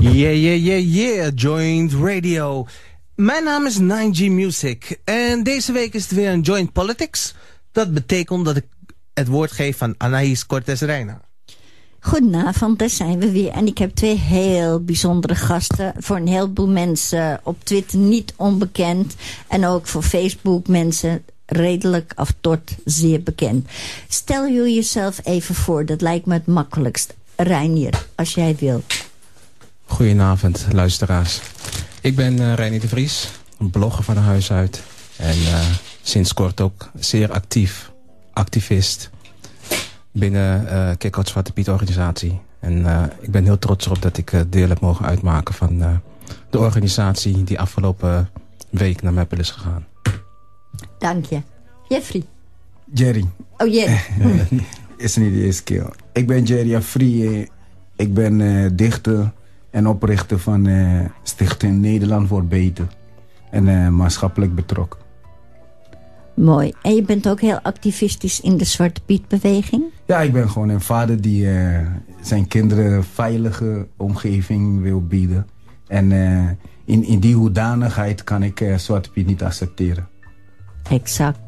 Yeah, yeah, yeah, yeah, Joint Radio. Mijn naam is 9G Music en deze week is het weer een Joint Politics. Dat betekent dat ik het woord geef aan Anaïs Cortez Reina. Goedenavond, daar zijn we weer. En ik heb twee heel bijzondere gasten. Voor een heleboel mensen op Twitter niet onbekend. En ook voor Facebook mensen redelijk af tot zeer bekend. Stel jullie jezelf even voor, dat lijkt me het makkelijkst. Reinier, als jij wil. Goedenavond, luisteraars. Ik ben uh, Reinier de Vries, een blogger van huis uit. En uh, sinds kort ook zeer actief, activist binnen uh, Kick-Out Zwarte Piet organisatie. En ik ben heel trots erop dat ik deel heb mogen uitmaken van de organisatie die afgelopen week naar Meppel is gegaan. Dank je. Jeffrey. Jerry. Oh, Jerry. is niet de eerste keer. Ik ben Jerry Afri. Ik ben dichter en oprichter van Stichting Nederland voor Beter. En maatschappelijk betrokken. Mooi. En je bent ook heel activistisch in de Zwarte Piet-beweging? Ja, ik ben gewoon een vader die uh, zijn kinderen een veilige omgeving wil bieden. En uh, in, in die hoedanigheid kan ik uh, Zwarte Piet niet accepteren. Exact.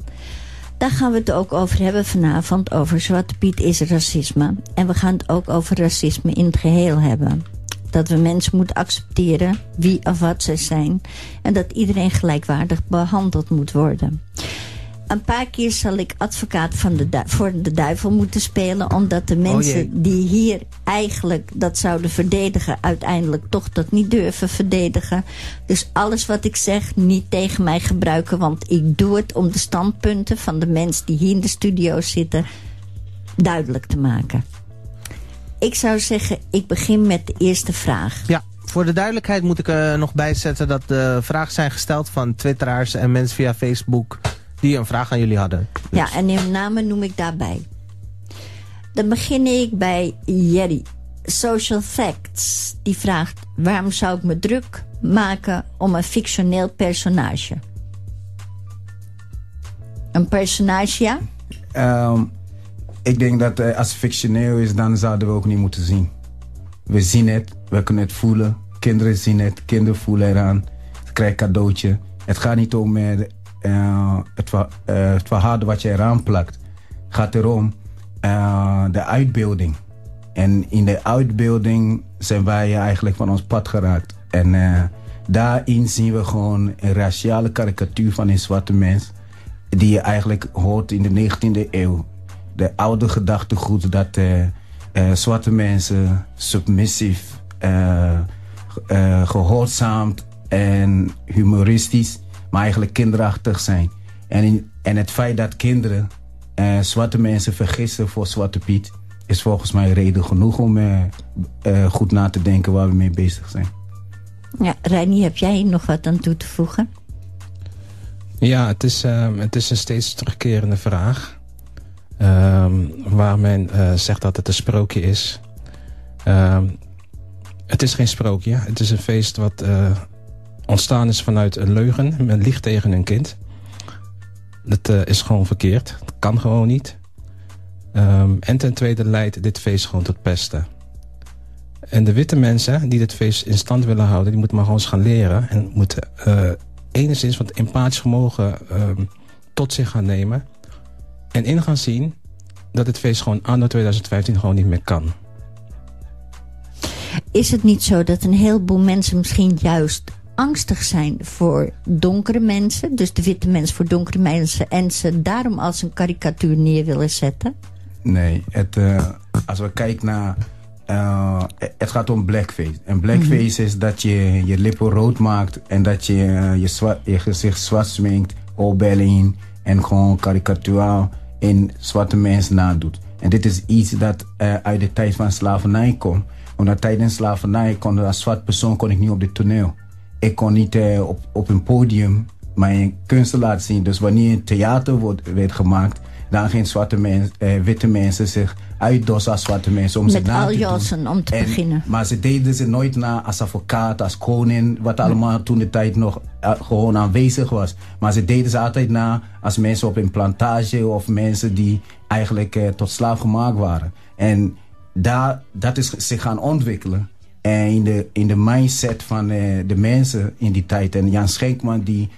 Daar gaan we het ook over hebben vanavond. Over Zwarte Piet is racisme. En we gaan het ook over racisme in het geheel hebben. Dat we mensen moeten accepteren wie of wat ze zijn. En dat iedereen gelijkwaardig behandeld moet worden. Een paar keer zal ik advocaat van de voor de duivel moeten spelen. Omdat de mensen oh die hier eigenlijk dat zouden verdedigen... uiteindelijk toch dat niet durven verdedigen. Dus alles wat ik zeg niet tegen mij gebruiken. Want ik doe het om de standpunten van de mensen die hier in de studio zitten... duidelijk te maken. Ik zou zeggen, ik begin met de eerste vraag. Ja. Voor de duidelijkheid moet ik er nog bijzetten dat de vragen zijn gesteld van twitteraars en mensen via Facebook die een vraag aan jullie hadden. Dus. Ja, en hun namen noem ik daarbij. Dan begin ik bij Jerry. Social Facts. Die vraagt, waarom zou ik me druk maken om een fictioneel personage? Een personage, ja? Um, ik denk dat uh, als het fictioneel is, dan zouden we ook niet moeten zien. We zien het, we kunnen het voelen. Kinderen zien het, kinderen voelen eraan. Ze krijgen cadeautje. Het gaat niet om uh, uh, het, uh, het verhaal wat je eraan plakt, gaat erom uh, de uitbeelding. En in de uitbeelding zijn wij eigenlijk van ons pad geraakt. En daarin zien we gewoon een raciale karikatuur van een zwarte mens. Die je eigenlijk hoort in de 19e eeuw. De oude gedachtegoed dat zwarte mensen submissief, gehoorzaamd en humoristisch maar eigenlijk kinderachtig zijn. En, in, en het feit dat kinderen uh, zwarte mensen vergissen voor Zwarte Piet... is volgens mij reden genoeg om uh, uh, goed na te denken waar we mee bezig zijn. Ja, Reini, heb jij nog wat aan toe te voegen? Ja, het is, het is een steeds terugkerende vraag. Um, waar men zegt dat het een sprookje is. Um, het is geen sprookje. Het is een feest wat ontstaan is vanuit een leugen. Men liegt tegen een kind. Dat uh, is gewoon verkeerd. Dat kan gewoon niet. Um, en ten tweede leidt dit feest gewoon tot pesten. En de witte mensen die dit feest in stand willen houden... die moeten maar gewoon gaan leren. En moeten uh, enigszins wat empathisch vermogen um, tot zich gaan nemen. En in gaan zien dat het feest gewoon anno 2015 gewoon niet meer kan. Is het niet zo dat een heleboel mensen misschien juist angstig zijn voor donkere mensen. Dus de witte mensen voor donkere mensen. En ze daarom als een karikatuur neer willen zetten? Nee, het, uh, als we kijken naar... Uh, het gaat om blackface. En blackface mm -hmm. is dat je je lippen rood maakt... en dat je uh, je, zwart, je gezicht zwart sminkt, oorbellen en gewoon karikatuur in zwarte mensen nadoet. En dit is iets dat uit de tijd van slavernij komt. Omdat tijdens slavernij kon als zwart persoon kon ik niet op dit toneel ik kon niet uh, op, op een podium mijn kunsten laten zien. Dus wanneer een theater wordt, werd gemaakt, dan gingen zwarte mens, uh, witte mensen zich uitdossen als zwarte mensen om Met ze na te doen. om te en, beginnen. Maar ze deden ze nooit na als advocaat, als koning, wat allemaal toen de tijd nog eh, gewoon aanwezig was. Maar ze deden ze altijd na als mensen op een plantage of mensen die eigenlijk eh, tot slaaf gemaakt waren. En daar, dat is zich gaan ontwikkelen. En in de, in de mindset van eh, de mensen in die tijd. En Jan Schenkman die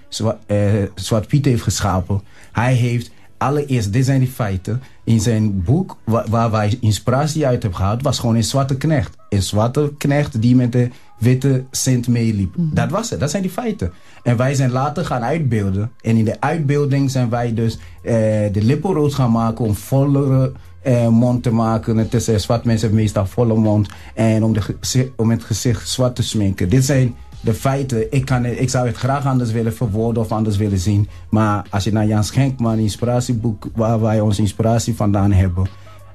eh, Zwart Piet heeft geschapen. Hij heeft allereerst, dit zijn die feiten. In zijn boek wa- waar wij inspiratie uit hebben gehad. Was gewoon een zwarte knecht. Een zwarte knecht die met de witte Sint meeliep. Dat was het, dat zijn die feiten. En wij zijn later gaan uitbeelden. En in de uitbeelding zijn wij dus eh, de lippen rood gaan maken om vollere eh, mond te maken. Het is, eh, zwart mensen hebben meestal volle mond. En om, de, om het gezicht zwart te sminken. Dit zijn de feiten. Ik, kan, ik zou het graag anders willen verwoorden of anders willen zien. Maar als je naar Jan Schenkman, inspiratieboek, waar wij onze inspiratie vandaan hebben.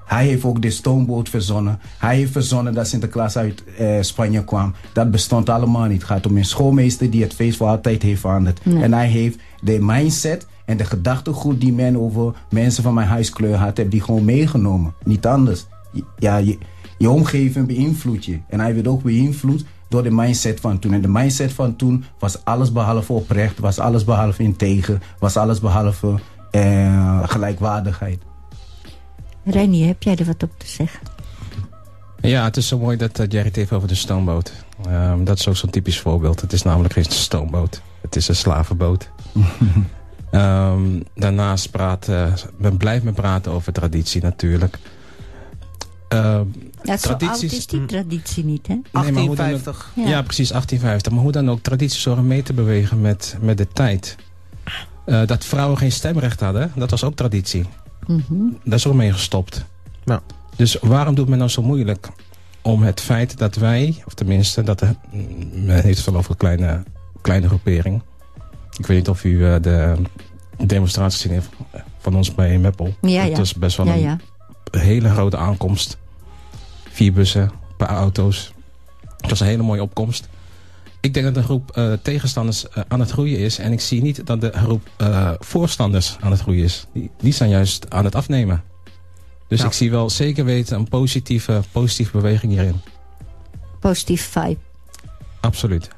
Hij heeft ook de stoomboot verzonnen. Hij heeft verzonnen dat Sinterklaas uit eh, Spanje kwam. Dat bestond allemaal niet. Het gaat om een schoolmeester die het feest voor altijd heeft veranderd. Nee. En hij heeft de mindset en de gedachtegoed die men over mensen van mijn huiskleur had, heeft die gewoon meegenomen. Niet anders. Je- Ja, je, je omgeving beïnvloedt je. En hij werd ook beïnvloed door de mindset van toen. En de mindset van toen was alles behalve oprecht, was alles behalve integer, was alles behalve eh, gelijkwaardigheid. Renier, heb jij er wat op te zeggen? Ja, het is zo mooi dat Jerry het heeft over de stoomboot. Ehm, dat is ook zo'n typisch voorbeeld. Het is namelijk geen stoomboot. Het is een slavenboot. Ehm, daarnaast praat, eh, men blijft me praten over traditie natuurlijk. Ehm, Ja, zo oud Tradities- is die traditie niet, hè? nee, maar hoe dan ook- 1850. Ja. ja. precies, 1850. Maar hoe dan ook, tradities zorgen mee te bewegen met, met de tijd. Eh, dat vrouwen geen stemrecht hadden, dat was ook traditie. Mhm. Daar is ook mee gestopt. Ja. Dus waarom doet men nou zo moeilijk om het feit dat wij, of tenminste, dat de, men heeft het wel over een kleine, kleine groepering. Ik weet niet of u eh, de demonstraties gezien heeft van ons bij Meppel. Ja, Het ja. was best wel Ja, een ja. hele grote aankomst. Vier bussen, een paar auto's. Het was een hele mooie opkomst. Ik denk dat de groep eh, tegenstanders eh, aan het groeien is. En ik zie niet dat de groep eh, voorstanders aan het groeien is. Die, die zijn juist aan het afnemen. Dus Ja. ik zie wel zeker weten een positieve, positieve beweging hierin. Positief vibe. Absoluut.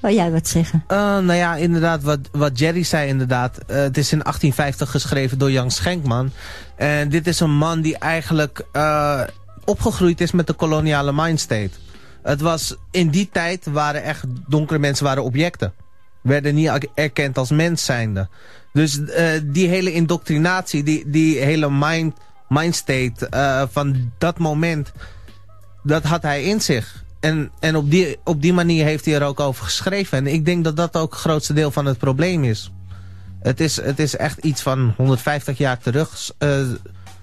Wil jij wat zeggen? Eh, nou ja, inderdaad, wat, wat Jerry zei inderdaad. Eh, het is in 1850 geschreven door Jan Schenkman. En dit is een man die eigenlijk eh, opgegroeid is met de koloniale mindstate. Het was in die tijd waren echt donkere mensen waren objecten. Werden niet er- erkend als mens zijnde. Dus die hele indoctrinatie, die, die hele mind, mindstate van dat moment, dat had hij in zich. En, en op, die, op die manier heeft hij er ook over geschreven. En ik denk dat dat ook het grootste deel van het probleem is. Het is, het is echt iets van 150 jaar terug. Eh,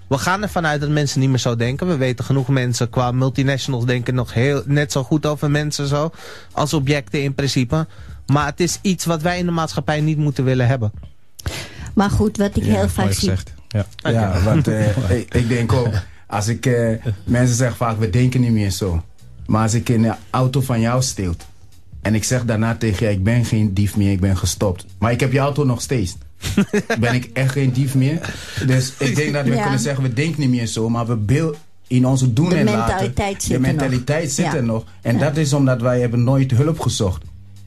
we gaan ervan uit dat mensen niet meer zo denken. We weten genoeg mensen qua multinationals denken nog heel, net zo goed over mensen zo. Als objecten in principe. Maar het is iets wat wij in de maatschappij niet moeten willen hebben. Maar goed, wat ik heel vaak zie... gezegd. Ja. Ja, want eh, ik, ik denk ook, als ik, eh, mensen zeggen vaak, we denken niet meer zo. Maar als ik in een auto van jou steelt en ik zeg daarna tegen je, ik ben geen dief meer, ik ben gestopt. Maar ik heb je auto nog steeds. ben ik echt geen dief meer? Dus ik denk dat we Ja. kunnen zeggen, we denken niet meer zo, maar we beeld in onze doen De en laten. mentaliteit zit de er mentaliteit nog. zit Ja. er nog. En Ja. dat is omdat wij hebben nooit hulp gezocht.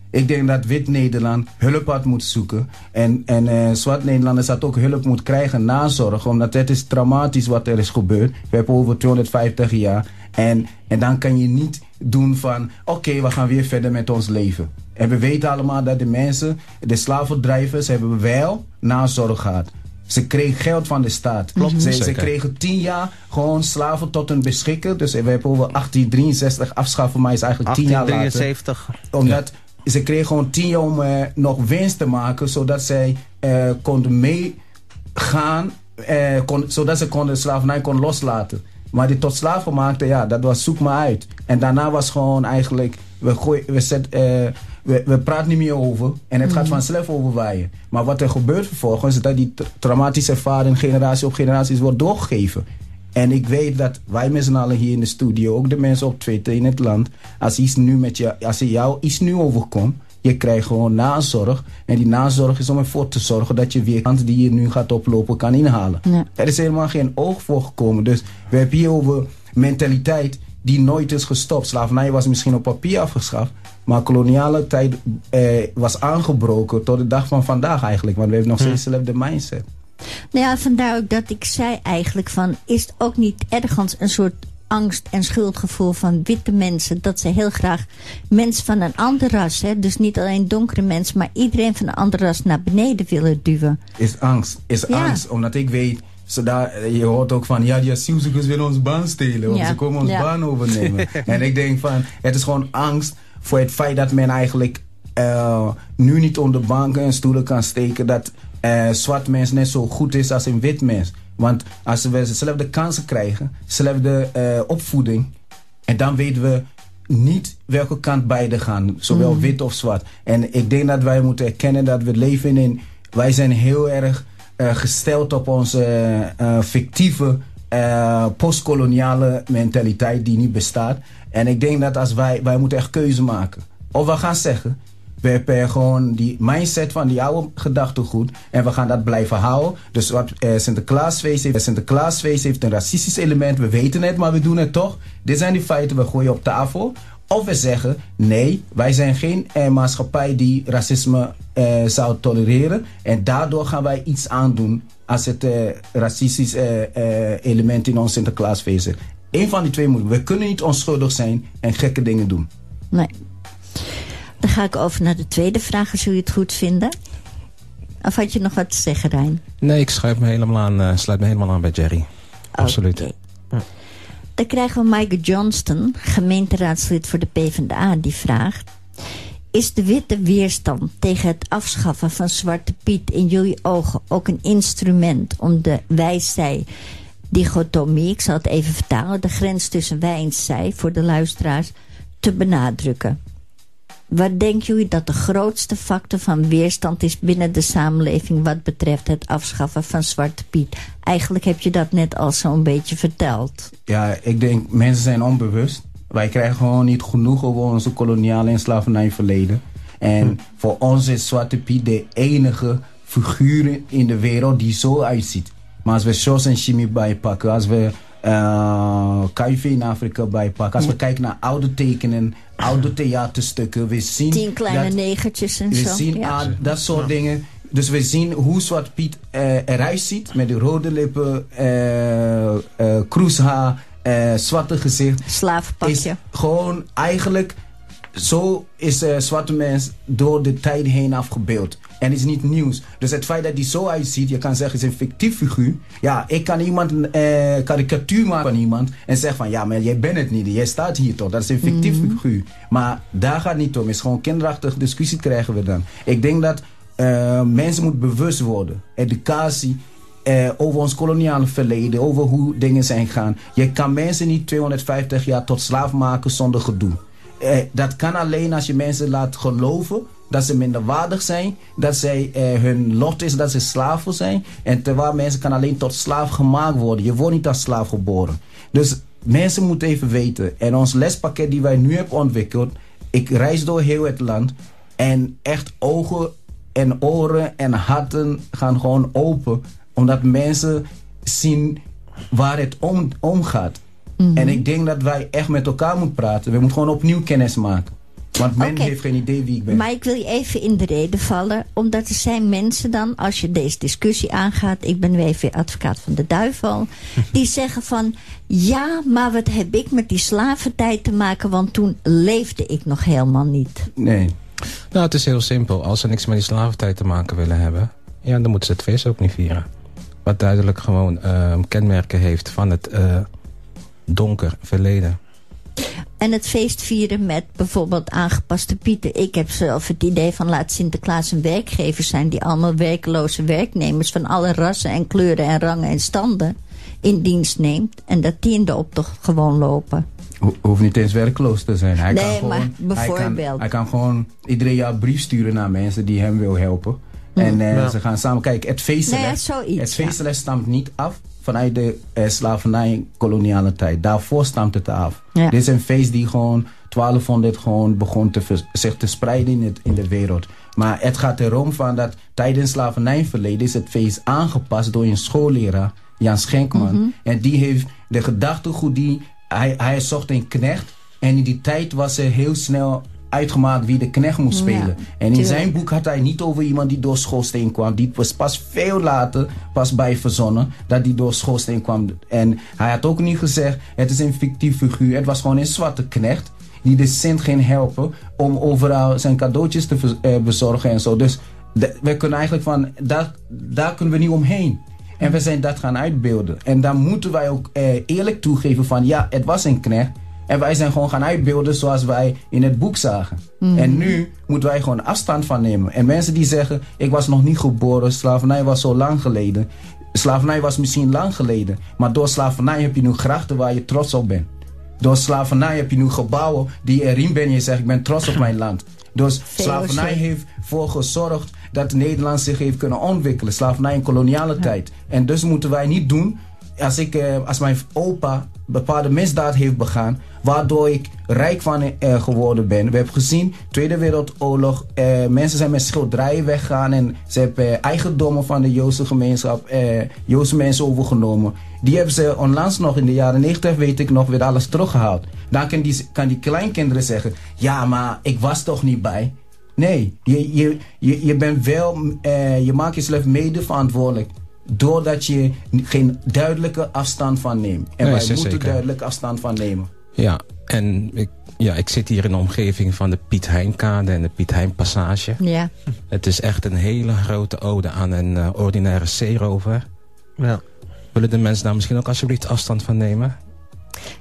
Ik denk dat wit Nederland hulp had moeten zoeken. En, en eh, zwart Nederlanders had ook hulp moeten krijgen, nazorg. Omdat het is traumatisch wat er is gebeurd. We hebben over 250 jaar. En, en dan kan je niet doen van, oké, we gaan weer verder met ons leven. En we weten allemaal dat de mensen, de slavendrijvers, hebben wel nazorg gehad. Ze kregen geld van de staat. Klopt, Ze, ze zeker. kregen tien jaar gewoon slaven tot hun beschikking. Dus we hebben over 1863 afschaffen, maar is eigenlijk tien jaar later 1873. omdat ze kregen gewoon tien jaar om eh, nog winst te maken, zodat zij eh, konden meegaan, eh, kon, zodat ze konden de slavernij konden loslaten. Maar die tot slaven maakte, ja, dat was zoek maar uit. En daarna was gewoon eigenlijk, we, gooi, we, zet, we, we praten niet meer over. En het gaat vanzelf overwaaien. Maar wat er gebeurt vervolgens, is dat die tra- traumatische ervaring generatie op generaties wordt doorgegeven. En ik weet dat wij met z'n allen hier in de studio, ook de mensen op Twitter in het land, als, iets nu met je, als er jou iets nu overkomt, je krijgt gewoon nazorg. En die nazorg is om ervoor te zorgen dat je weer kans die je nu gaat oplopen kan inhalen. Ja. Er is helemaal geen oog voor gekomen. Dus we hebben hier over mentaliteit die nooit is gestopt. Slavernij was misschien op papier afgeschaft. Maar koloniale tijd eh, was aangebroken tot de dag van vandaag eigenlijk. Want we hebben nog steeds dezelfde mindset. Nou ja, vandaar ook dat ik zei eigenlijk van... is het ook niet ergens een soort angst en schuldgevoel van witte mensen... dat ze heel graag mensen van een ander ras... Hè, dus niet alleen donkere mensen... maar iedereen van een ander ras naar beneden willen duwen. Is angst. Is Ja. angst. Omdat ik weet... Zodat, je hoort ook van, ja, die asielzoekers willen ons baan stelen. Of ze komen ons Ja. baan overnemen. en ik denk van, het is gewoon angst voor het feit dat men eigenlijk eh, nu niet onder banken en stoelen kan steken. Dat eh zwart mens net zo goed is als een wit mens. Want als we dezelfde kansen krijgen, dezelfde eh, opvoeding. En dan weten we niet welke kant beide gaan. Zowel wit of zwart. En ik denk dat wij moeten erkennen dat we leven in... Wij zijn heel erg eh, gesteld op onze fictieve postkoloniale mentaliteit die niet bestaat. En ik denk dat als wij... Wij moeten echt keuze maken. Of we gaan zeggen... We hebben gewoon die mindset van die oude gedachtegoed. En we gaan dat blijven houden. Dus wat eh, Sinterklaasfeest heeft. Sinterklaasfeest heeft een racistisch element. We weten het, maar we doen het toch. Dit zijn die feiten, we gooien op tafel. Of we zeggen, nee, wij zijn geen eh, maatschappij die racisme eh, zou tolereren. En daardoor gaan wij iets aandoen als het eh, racistisch eh, eh, element in ons Sinterklaasfeest is. Eén van die twee moet. We kunnen niet onschuldig zijn en gekke dingen doen. Nee. Dan ga ik over naar de tweede vraag, als jullie het goed vinden. Of had je nog wat te zeggen, Rijn? Nee, ik sluit me helemaal aan, eh, sluit me helemaal aan bij Jerry. Absoluut. Dan krijgen we Mike Johnston, gemeenteraadslid voor de PvdA, die vraagt... Is de witte weerstand tegen het afschaffen van Zwarte Piet in jullie ogen ook een instrument om de wij-zij dichotomie, ik zal het even vertalen, de grens tussen wij en zij voor de luisteraars, te benadrukken? Wat denken jullie dat de grootste factor van weerstand is binnen de samenleving wat betreft het afschaffen van Zwarte Piet? Eigenlijk heb je dat net al zo'n beetje verteld. Ja, ik denk mensen zijn onbewust. Wij krijgen gewoon niet genoeg over onze koloniale en slavernijverleden. En voor ons is Zwarte Piet de enige figuur in de wereld die zo uitziet. Maar als we Shos en Shimi bijpakken, als we uh, KV in Afrika bijpakken, als we kijken naar oude tekenen, oude theaterstukken, we zien Tien kleine dat- negertjes en we zo. zien ja. aan dat soort dingen. Dus we zien hoe Zwart Piet eh, eruit ziet. Met de rode lippen, eh eh kroeshaar, eh, zwarte gezicht. Is Slavenpakje. gewoon eigenlijk... Zo is eh zwarte mens door de tijd heen afgebeeld. En is niet nieuws. Dus het feit dat hij zo uitziet, je kan zeggen, is een fictief figuur. Ja, ik kan iemand een eh, karikatuur maken van iemand. En zeggen van, ja, maar jij bent het niet. Jij staat hier toch. Dat is een fictief figuur. Maar daar gaat het niet om. Het is gewoon kinderachtige discussie krijgen we dan. Ik denk dat eh, mensen moeten bewust worden. Educatie eh, over ons koloniale verleden, over hoe dingen zijn gegaan. Je kan mensen niet 250 jaar tot slaaf maken zonder gedoe. Eh, dat kan alleen als je mensen laat geloven dat ze minderwaardig zijn, dat zij, eh, hun lot is dat ze slaven zijn. En terwijl mensen kan alleen tot slaaf gemaakt worden. Je wordt niet als slaaf geboren. Dus mensen moeten even weten. En ons lespakket die wij nu hebben ontwikkeld, ik reis door heel het land en echt ogen en oren en harten gaan gewoon open. Omdat mensen zien waar het om, om gaat. En ik denk dat wij echt met elkaar moeten praten. We moeten gewoon opnieuw kennis maken. Want men heeft geen idee wie ik ben. Maar ik wil je even in de reden vallen. Omdat er zijn mensen dan, als je deze discussie aangaat... ik ben even advocaat van de duivel... die zeggen van... ja, maar wat heb ik met die slaventijd te maken... want toen leefde ik nog helemaal niet. Nee. Nou, het is heel simpel. Als ze niks met die slaventijd te maken willen hebben... ja, dan moeten ze het feest ook niet vieren. Wat duidelijk gewoon ehm, kenmerken heeft van het eh, donker verleden. En het feest vieren met bijvoorbeeld aangepaste pieten. Ik heb zelf het idee van laat Sinterklaas een werkgever zijn... die allemaal werkloze werknemers van alle rassen en kleuren en rangen en standen... in dienst neemt en dat die in de optocht gewoon lopen. Ho hoeft niet eens werkloos te zijn. Hij Nee, kan gewoon, maar Hij bijvoorbeeld. kan, hij kan gewoon iedere jaar brief sturen naar mensen die hem wil helpen. En eh, Ja. ze gaan samen kijken. Het feestelijk, Nee, zoiets, het feestelijk stamt niet af vanuit de eh, slavernij koloniale tijd. Daarvoor stamt het af. Ja. Dit is een feest die gewoon 1200 gewoon begon te zich te spreiden in, het, in de wereld. Maar het gaat erom van dat tijdens slavernijverleden is het feest aangepast door een schoolleraar, Jan Schenkman. Mhm. En die heeft de gedachtegoed die... Hij, hij zocht een knecht en in die tijd was er heel snel uitgemaakt wie de knecht moest Ja, spelen. en in tuurlijk. zijn boek had hij niet over iemand die door schoorsteen kwam. Die was pas veel later pas bij verzonnen dat die door schoorsteen kwam. En hij had ook niet gezegd, het is een fictief figuur. Het was gewoon een zwarte knecht die de Sint ging helpen om overal zijn cadeautjes te eh, bezorgen en zo. Dus we kunnen eigenlijk van, daar, daar kunnen we niet omheen. En we zijn dat gaan uitbeelden. En dan moeten wij ook eh, eerlijk toegeven van ja, het was een knecht. En wij zijn gewoon gaan uitbeelden zoals wij in het boek zagen. En nu moeten wij gewoon afstand van nemen. En mensen die zeggen, ik was nog niet geboren, slavernij was zo lang geleden. Slavernij was misschien lang geleden. Maar door slavernij heb je nu grachten waar je trots op bent. Door slavernij heb je nu gebouwen die erin ben. Je zegt, ik ben trots op mijn land. Dus slavernij heeft voor gezorgd dat Nederland zich heeft kunnen ontwikkelen. Slavernij in koloniale tijd. En dus moeten wij niet doen als, ik, eh, als mijn opa bepaalde misdaad heeft begaan, waardoor ik rijk van eh, geworden ben. We hebben gezien, Tweede Wereldoorlog, eh, mensen zijn met schilderijen weggegaan en ze hebben eigendommen van de Joodse gemeenschap, Joodse mensen overgenomen. Die hebben ze onlangs nog in de jaren 90, weet ik nog, weer alles teruggehaald. Dan kan die, kan die kleinkinderen zeggen, ja, maar ik was toch niet bij. Nee, je, je, je, bent wel, je maakt jezelf mede verantwoordelijk. Doordat je geen duidelijke afstand van neemt. En Nee, wij moeten zeker. duidelijk afstand van nemen. Ja, en ik, ja, ik zit hier in de omgeving van de Piet Heinkade en de Piet Hein Passage. Ja. Het is echt een hele grote ode aan een eh, ordinaire zeerover. Ja. Willen de mensen daar misschien ook alsjeblieft afstand van nemen?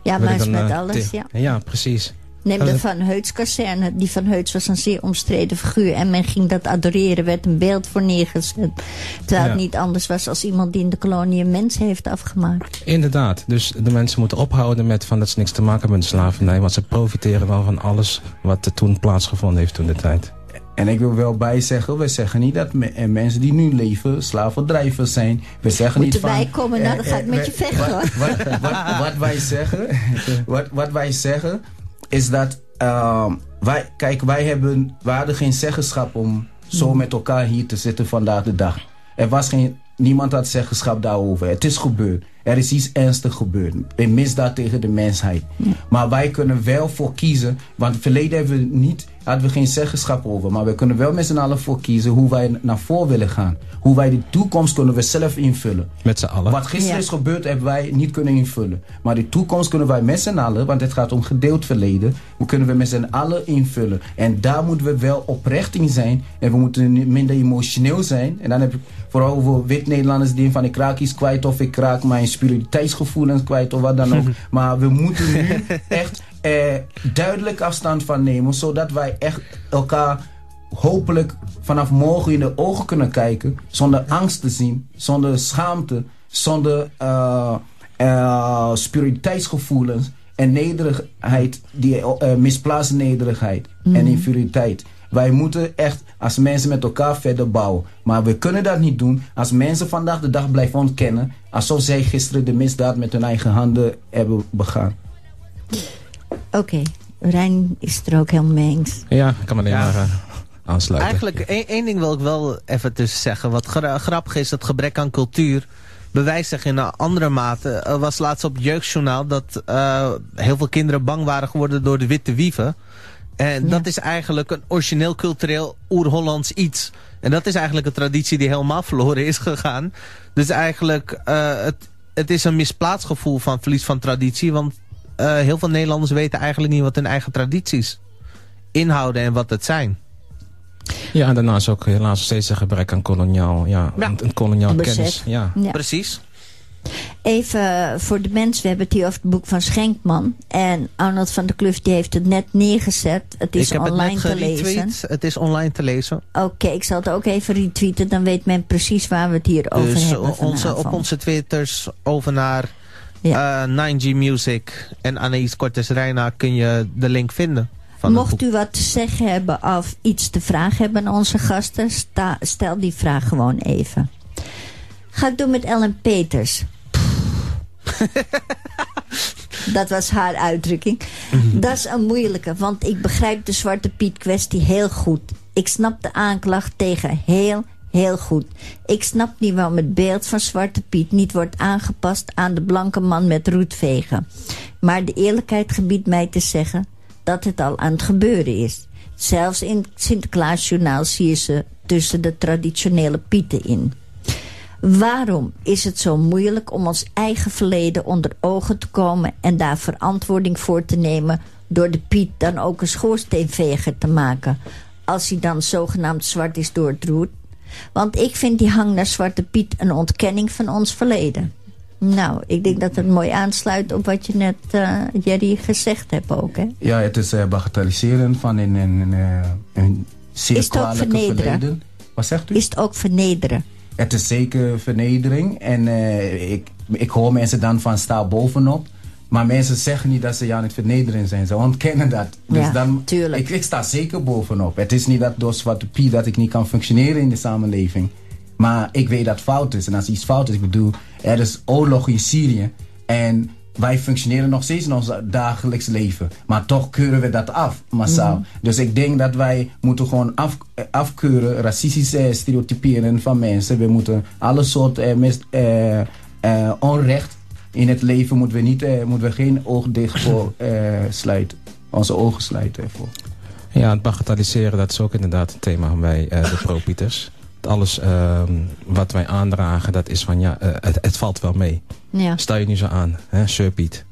Ja, maar is met eh, alles, ja. Ja, precies. Neem de Van Heuts kazerne. Die Van Heuts was een zeer omstreden figuur. En men ging dat adoreren. werd een beeld voor neergezet. Terwijl het niet anders was als iemand die in de kolonie een mens heeft afgemaakt. Inderdaad. Dus de mensen moeten ophouden met van dat ze niks te maken hebben met slavernij. Want ze profiteren wel van alles wat er toen plaatsgevonden heeft toen de tijd. En ik wil wel bijzeggen, we zeggen niet dat me- eh, mensen die nu leven slavendrijvers zijn. We zeggen Moet niet van... erbij komen, nou, eh, dan ga ik eh, met we- je vechten, wat, hoor. wat, wat, wat wij zeggen, wat, wat wij zeggen is dat... ehm, wij, kijk, wij, hebben, wij hadden geen zeggenschap om zo Hmm. met elkaar hier te zitten vandaag de dag. Er was geen... Niemand had zeggenschap daarover. Het is gebeurd. Er is iets ernstig gebeurd. Een misdaad tegen de mensheid. Maar wij kunnen wel voor kiezen. Want het verleden hebben we niet, hadden we geen zeggenschap over. Maar we kunnen wel met z'n allen voor kiezen hoe wij naar voren willen gaan. Hoe wij de toekomst kunnen we zelf invullen. Met z'n allen. Wat gisteren Ja. is gebeurd hebben wij niet kunnen invullen. Maar de toekomst kunnen wij met z'n allen, want het gaat om gedeeld verleden. Hoe kunnen we met z'n allen invullen? En daar moeten we wel oprecht in zijn. En we moeten minder emotioneel zijn. En dan heb ik vooral over wit-Nederlanders die van ik raak iets kwijt of ik raak mijn spiritualiteitsgevoelens kwijt of wat dan ook. maar we moeten nu echt eh, duidelijk afstand van nemen, zodat wij echt elkaar hopelijk vanaf morgen in de ogen kunnen kijken. Zonder angst te zien, zonder schaamte, zonder eh, spiritualiteitsgevoelens en nederigheid, die eh, misplaatste nederigheid en inferioriteit. Wij moeten echt als mensen met elkaar verder bouwen. Maar we kunnen dat niet doen als mensen vandaag de dag blijven ontkennen. Alsof zij gisteren de misdaad met hun eigen handen hebben begaan. Oké, Rijn is het er ook helemaal mee eens. Ja, ik kan alleen Ja. maar eh, aansluiten. Eigenlijk, één, één ding wil ik wel even tussen zeggen. Wat gra- grappig is, dat gebrek aan cultuur bewijst zich in een andere mate. Er was laatst op het jeugdjournaal dat eh, heel veel kinderen bang waren geworden door de witte wieven. En Ja. dat is eigenlijk een origineel cultureel oer-Hollands iets. En dat is eigenlijk een traditie die helemaal verloren is gegaan. Dus eigenlijk, eh, het, het is een misplaatst gevoel van verlies van traditie. Want eh, heel veel Nederlanders weten eigenlijk niet wat hun eigen tradities inhouden en wat het zijn. Ja, en daarnaast ook helaas steeds een gebrek aan koloniaal, ja, Ja. een, een koloniaal Besef. kennis. Ja. Ja. Precies. Even voor de mensen, we hebben het hier over het boek van Schenkman. En Arnold van der Kluft die heeft het net neergezet. Het is ik heb online het net te lezen. Het is online te lezen. Oké, ik zal het ook even retweeten. Dan weet men precies waar we het hier over dus hebben onze, op onze twitters over naar Ja. eh, 9G Music en Anaïs Cortes Reina kun je de link vinden. Mocht u wat te zeggen hebben of iets te vragen hebben aan onze gasten, sta- stel die vraag gewoon even. Ga ik doen met Ellen Peters. Dat was haar uitdrukking. Dat is een moeilijke, want ik begrijp de Zwarte Piet kwestie heel goed. Ik snap de aanklacht tegen heel, heel goed. Ik snap niet waarom het beeld van Zwarte Piet niet wordt aangepast aan de blanke man met roetvegen. Maar de eerlijkheid gebiedt mij te zeggen dat het al aan het gebeuren is. Zelfs in het Sinterklaasjournaal zie je ze tussen de traditionele pieten in. Waarom is het zo moeilijk om ons eigen verleden onder ogen te komen... en daar verantwoording voor te nemen... door de Piet dan ook een schoorsteenveger te maken... als hij dan zogenaamd zwart is door het roet? Want ik vind die hang naar Zwarte Piet een ontkenning van ons verleden. Nou, ik denk dat het mooi aansluit op wat je net, uh, Jerry, gezegd hebt ook. Hè? Ja, het is uh, bagatelliseren van een, een, een, een zeer Is het ook vernederen? verleden. Wat zegt u? Is het ook vernederen? Het is zeker vernedering. En uh, ik, ik hoor mensen dan van sta bovenop. Maar mensen zeggen niet dat ze aan het vernederen zijn. Ze ontkennen dat. Dus Ja, dan, tuurlijk. ik, ik sta zeker bovenop. Het is niet dat door Zwarte Piet dat ik niet kan functioneren in de samenleving. Maar ik weet dat fout is. En als iets fout is, ik bedoel, er is oorlog in Syrië. En wij functioneren nog steeds in ons dagelijks leven. Maar toch keuren we dat af, massaal. Dus ik denk dat wij moeten gewoon af, eh, afkeuren, racistische stereotyperen van mensen. We moeten alle soorten eh, mis- eh, eh, onrecht in het leven moeten we, niet, eh, moeten we geen oog dicht voor eh, sluiten. Onze ogen sluiten ervoor. Ja, het bagatelliseren, dat is ook inderdaad een thema bij eh, de pro-Pieters. Dat Alles ehm, wat wij aandragen, dat is van ja, eh, het, het valt wel mee. Ja. Stel je nu zo aan, hè, Sir Piet.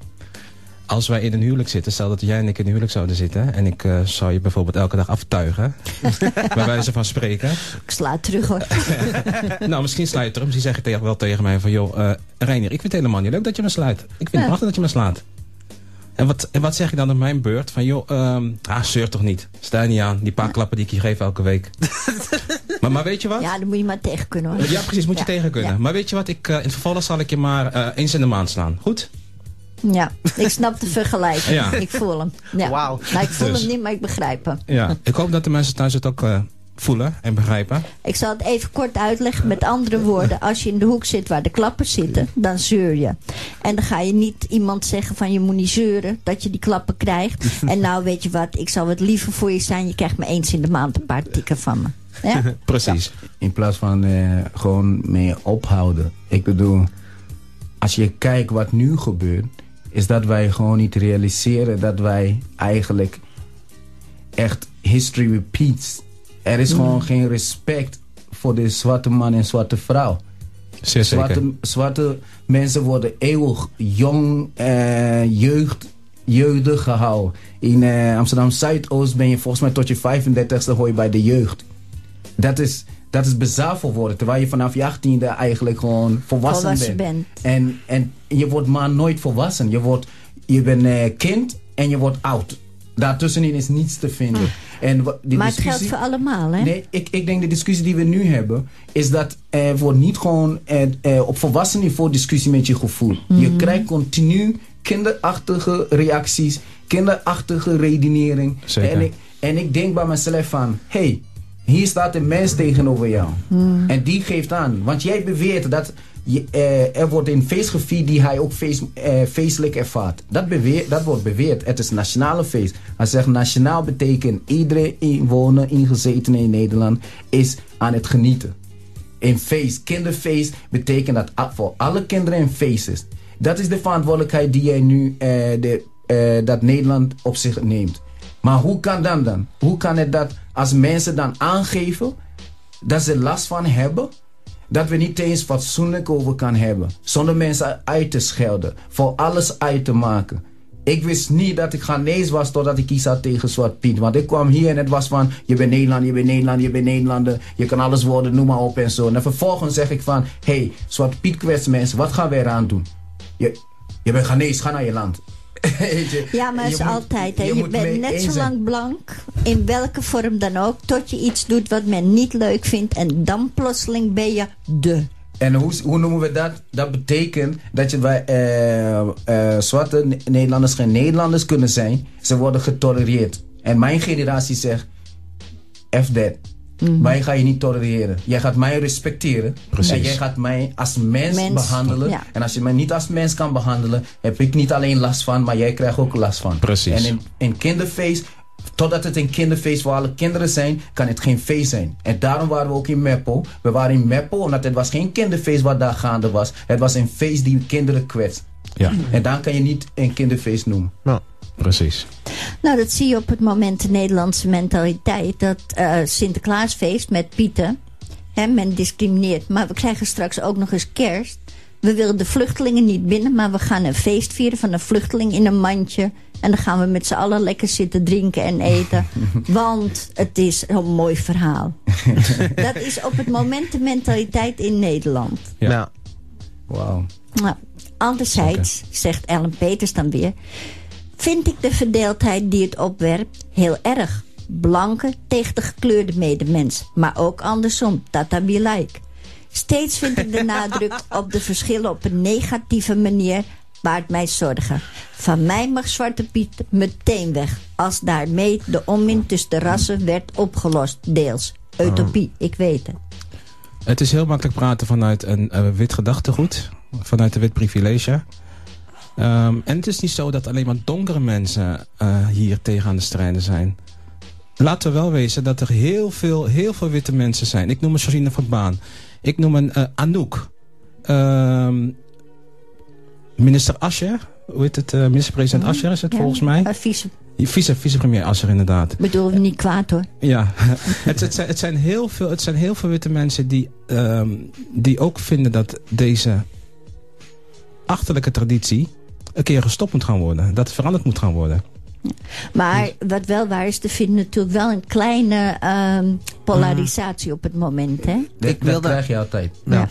Als wij in een huwelijk zitten, stel dat jij en ik in een huwelijk zouden zitten... en ik eh, zou je bijvoorbeeld elke dag aftuigen, bij wijze van spreken... Ik sla terug hoor. nou, misschien sla je terug, misschien zeg je tegen, wel tegen mij van... joh, eh Reinier, ik vind het helemaal niet leuk dat je me slaat. Ik vind het prachtig dat je me slaat. En wat, en wat zeg je dan op mijn beurt? Van joh, ehm ah, zeur toch niet. Sta je niet aan, die paar klappen die ik je geef elke week. maar, maar weet je wat? Ja, dan moet je maar tegen kunnen hoor. Ja, precies, moet je tegen kunnen. Maar weet je wat, ik, eh, in het vervolg zal ik je maar eens in de maand slaan. Goed? Ja, ik snap de vergelijking. Ja. Ik voel hem. Ja. Wauw. Maar ik voel Dus. hem niet, maar ik begrijp hem. Ja. ik hoop dat de mensen thuis het ook eh, voelen en begrijpen. Ik zal het even kort uitleggen met andere woorden. Als je in de hoek zit waar de klappen zitten, dan zeur je. En dan ga je niet iemand zeggen van je moet niet zeuren dat je die klappen krijgt. En nou weet je wat, ik zal wat liever voor je zijn. Je krijgt me eens in de maand een paar tikken van me. Ja? Precies. In plaats van eh, gewoon mee ophouden. Ik bedoel, als je kijkt wat nu gebeurt, is dat wij gewoon niet realiseren dat wij eigenlijk echt history repeats. Er is gewoon geen respect voor de zwarte man en zwarte vrouw. Zeer zeker. Zwarte, zwarte mensen worden eeuwig jong, eh, jeugd, jeugdig gehouden. In eh, Amsterdam Zuidoost ben je volgens mij tot je 35ste hoor je bij de jeugd. Dat is, dat is bizar voor woorden. Terwijl je vanaf je 18e eigenlijk gewoon volwassen, Volwassen bent. bent. En, en je wordt maar nooit volwassen. Je, wordt, je bent eh, kind en je wordt oud. Daartussenin is niets te vinden. En wa- die Ah. Maar het geldt voor allemaal, hè? Nee, ik, ik denk de discussie die we nu hebben... is dat er wordt niet gewoon eh, eh, op volwassen niveau discussie met je gevoel. Je krijgt continu kinderachtige reacties... kinderachtige redenering. Zeker. En ik, en ik denk bij mezelf van... hey, hier staat een mens tegenover jou. En die geeft aan. Want jij beweert dat... Je, eh, er wordt een feest gevierd die hij ook feest, eh, feestelijk ervaart. Dat, beweer, dat wordt beweerd. Het is een nationale feest. Hij zegt nationaal betekent iedere inwoner, ingezetene in Nederland is aan het genieten. Een feest, kinderfeest, betekent dat voor alle kinderen een feest is. Dat is de verantwoordelijkheid die jij nu, eh, de, eh, dat Nederland op zich neemt. Maar hoe kan dan dan? Hoe kan het dat als mensen dan aangeven dat ze last van hebben, dat we niet eens fatsoenlijk over kan hebben. Zonder mensen uit te schelden, voor alles uit te maken. Ik wist niet dat ik Ghanese was totdat ik kies had tegen Zwart Piet. Want ik kwam hier en het was van, je bent Nederlander, je bent Nederlander, je bent Nederlander. Je kan alles worden, noem maar op en zo. En vervolgens zeg ik van, hé, hey, Zwart Piet kwets mensen, wat gaan wij eraan doen? Je, je bent Ghanese, ga naar je land. Ja, maar het is altijd. Hè. Je, bent net zo lang blank, in welke vorm dan ook, tot je iets doet wat men niet leuk vindt. En dan plotseling ben je de. En hoe, hoe noemen we dat? Dat betekent dat je bij eh, eh, zwarte Ne- Nederlanders geen Nederlanders kunnen zijn. Ze worden getolereerd. En mijn generatie zegt, F that. Mij ga je niet tolereren. Jij gaat mij respecteren. Precies. En jij gaat mij als mens, Mens, behandelen. ja. En als je mij niet als mens kan behandelen, heb ik niet alleen last van, maar jij krijgt ook last van. Precies. En in, in kinderfeest, totdat het een kinderfeest voor alle kinderen zijn, kan het geen feest zijn. En daarom waren we ook in Meppel. We waren in Meppel omdat het was geen kinderfeest wat daar gaande was. Het was een feest die kinderen kwetst. Ja. En dan kan je niet een kinderfeest noemen. Nou, Precies. Nou, dat zie je op het moment de Nederlandse mentaliteit. Dat uh, Sinterklaasfeest met Pieten. Hè, men discrimineert. Maar we krijgen straks ook nog eens kerst. We willen de vluchtelingen niet binnen, maar we gaan een feest vieren van een vluchteling in een mandje. En dan gaan we met z'n allen lekker zitten drinken en eten. Want het is een mooi verhaal. dat is op het moment de mentaliteit in Nederland. Ja. ja. Wauw. Nou, anderzijds, zegt Ellen Peters dan weer... vind ik de verdeeldheid die het opwerpt heel erg. Blanke tegen de gekleurde medemens. Maar ook andersom, tata be like. Steeds vind ik de nadruk op de verschillen op een negatieve manier baart mij zorgen. Van mij mag Zwarte Piet meteen weg. Als daarmee de onmin tussen de rassen werd opgelost. Deels. Utopie, ik weet het. Het is heel makkelijk praten vanuit een uh, wit gedachtegoed. Vanuit een wit privilege. Um, en het is niet zo dat alleen maar donkere mensen uh, hier tegen aan de strijden zijn. Laten we wel wezen dat er heel veel, heel veel witte mensen zijn. Ik noem een Georgine van Baan. Ik noem een uh, Anouk. Uh, minister Ascher. Hoe heet het? Uh, Minister-president Ascher is het volgens mij. Vice. Vice, vice-premier Ascher inderdaad. Bedoel niet kwaad hoor. Ja, het, het, zijn, het, zijn heel veel, het zijn heel veel witte mensen die, um, die ook vinden dat deze achterlijke traditie een keer gestopt moet gaan worden. Dat het veranderd moet gaan worden. Maar wat wel waar is, er vindt natuurlijk wel een kleine um, polarisatie op het moment. Hè? Dat, ik dat krijg je altijd. Ja.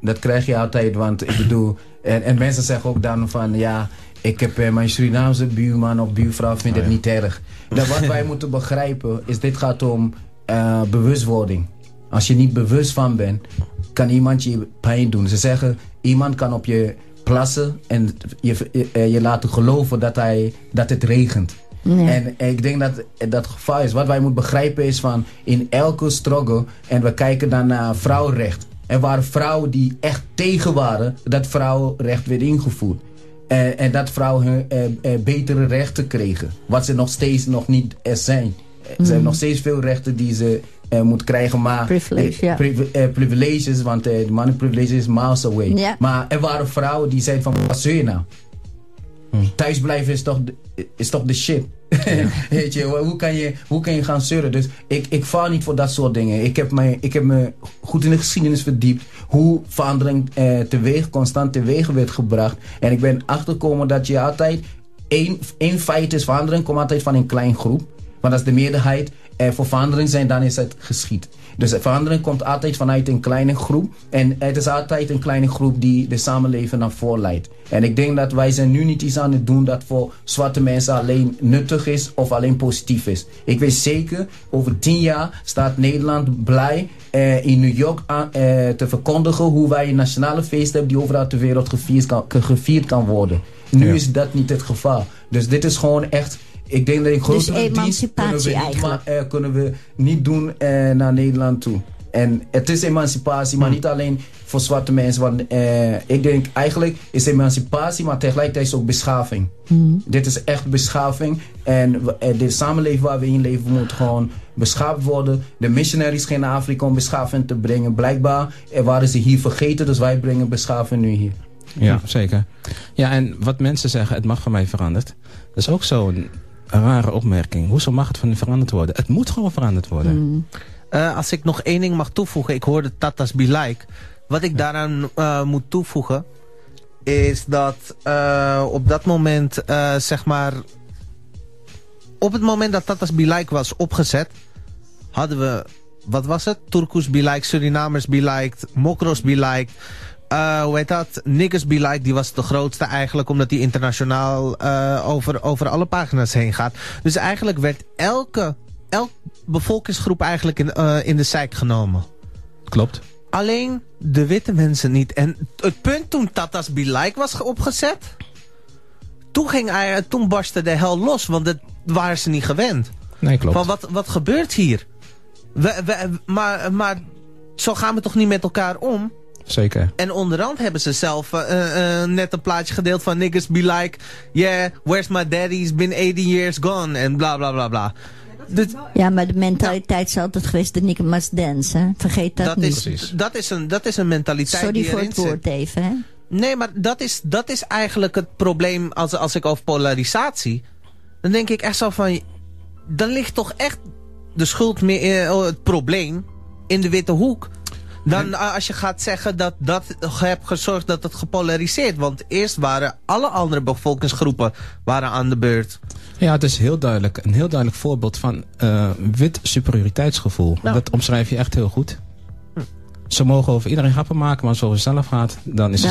Dat krijg je altijd, want ik bedoel... En, en mensen zeggen ook dan van, ja... Ik heb uh, mijn Surinaamse buurman of buurvrouw vindt oh, het niet erg. Dat wat wij moeten begrijpen is, dit gaat om uh, bewustwording. Als je niet bewust van bent, kan iemand je pijn doen. Ze zeggen, iemand kan op je plassen en je, je, je laten geloven dat, hij, dat het regent. En ik denk dat dat geval is. Wat wij moeten begrijpen is van in elke struggle, en we kijken dan naar vrouwenrecht. Er waren vrouwen die echt tegen waren dat vrouwenrecht werd ingevoerd. En, en dat vrouwen eh, eh, betere rechten kregen. Wat ze nog steeds nog niet er zijn. Ze hebben mm. nog steeds veel rechten die ze uh, moet krijgen. Maar Privilege, ja. uh, privileges, want uh, de privilege is miles away. Ja. Maar er waren vrouwen die zeiden van, wat zul je nou? Hmm. Thuisblijven is toch, is toch de shit. Ja. Weet je, hoe kan je, hoe kan je gaan zeuren? Dus ik, ik val niet voor dat soort dingen. Ik heb, mij, ik heb me goed in de geschiedenis verdiept. Hoe verandering eh, teweeg, constant teweeg werd gebracht. En ik ben achtergekomen dat je altijd... één, één feit is, verandering komt altijd van een klein groep. Want als de meerderheid er voor verandering zijn, dan is het geschied. Dus verandering komt altijd vanuit een kleine groep. En het is altijd een kleine groep die de samenleving naar voren leidt. En ik denk dat wij zijn nu niet iets aan het doen dat voor zwarte mensen alleen nuttig is of alleen positief is. Ik weet zeker, over tien jaar staat Nederland blij eh, in New York aan, eh, te verkondigen hoe wij een nationale feest hebben die overal ter wereld gevierd kan, gevierd kan worden. Nu is dat niet het geval. Dus dit is gewoon echt ik denk dat een grotere dus dienst kunnen we, niet, maar, uh, kunnen we niet doen uh, naar Nederland toe. En het is emancipatie, maar hmm. niet alleen voor zwarte mensen. Want uh, ik denk eigenlijk is emancipatie, maar tegelijkertijd is ook beschaving. Hmm. Dit is echt beschaving. En de samenleving waar we in leven moet gewoon beschaafd worden. De missionaries gingen naar Afrika om beschaving te brengen. Blijkbaar waren ze hier vergeten, dus wij brengen beschaving nu hier. Ja, zeker. Ja, en wat mensen zeggen, het mag van mij veranderd. Dat is ook zo'n een rare opmerking. Hoezo mag het van veranderd worden? Het moet gewoon veranderd worden. Hmm. Uh, als ik nog één ding mag toevoegen. Ik hoorde Tatas Be Like. Wat ik daaraan uh, moet toevoegen. Is dat uh, op dat moment zeg maar... Op het moment dat Tatas Be Like was opgezet. Hadden we... Wat was het? Turkus Be Like, Surinamers Be Like, Mokros Be Like... Uh, hoe heet dat? Niggas Be Like, die was de grootste eigenlijk, omdat die internationaal uh, over, over alle pagina's heen gaat. Dus eigenlijk werd elke, elke bevolkingsgroep eigenlijk in, uh, in de zijk genomen. Klopt. Alleen de witte mensen niet. En het punt toen Tatas Be Like was opgezet, toen, ging, toen barstte de hel los, want dat waren ze niet gewend. Nee, klopt. Van wat, wat gebeurt hier? We, we, maar, maar zo gaan we toch niet met elkaar om? Zeker. En onderhand hebben ze zelf uh, uh, net een plaatje gedeeld van niggas be like... Yeah, where's my daddy? He's been 80 years gone. En bla bla bla bla. Dus, ja, maar de mentaliteit is altijd geweest de nigger must dance. Hè? Vergeet dat, dat niet. Is, dat, is een, dat is een mentaliteit Sorry die voor het woord even. Hè? Nee, maar dat is, dat is eigenlijk het probleem als, als ik over polarisatie... Dan denk ik echt zo van... Dan ligt toch echt de schuld meer... Uh, het probleem in de witte hoek. Dan uh, als je gaat zeggen dat dat hebt gezorgd dat het gepolariseerd. Want eerst waren alle andere bevolkingsgroepen waren aan de beurt. Ja, het is heel duidelijk. Een heel duidelijk voorbeeld van uh, wit superioriteitsgevoel. Nou. Dat omschrijf je echt heel goed. Hm. Ze mogen over iedereen grappen maken, maar als het over zelf gaat... dan is de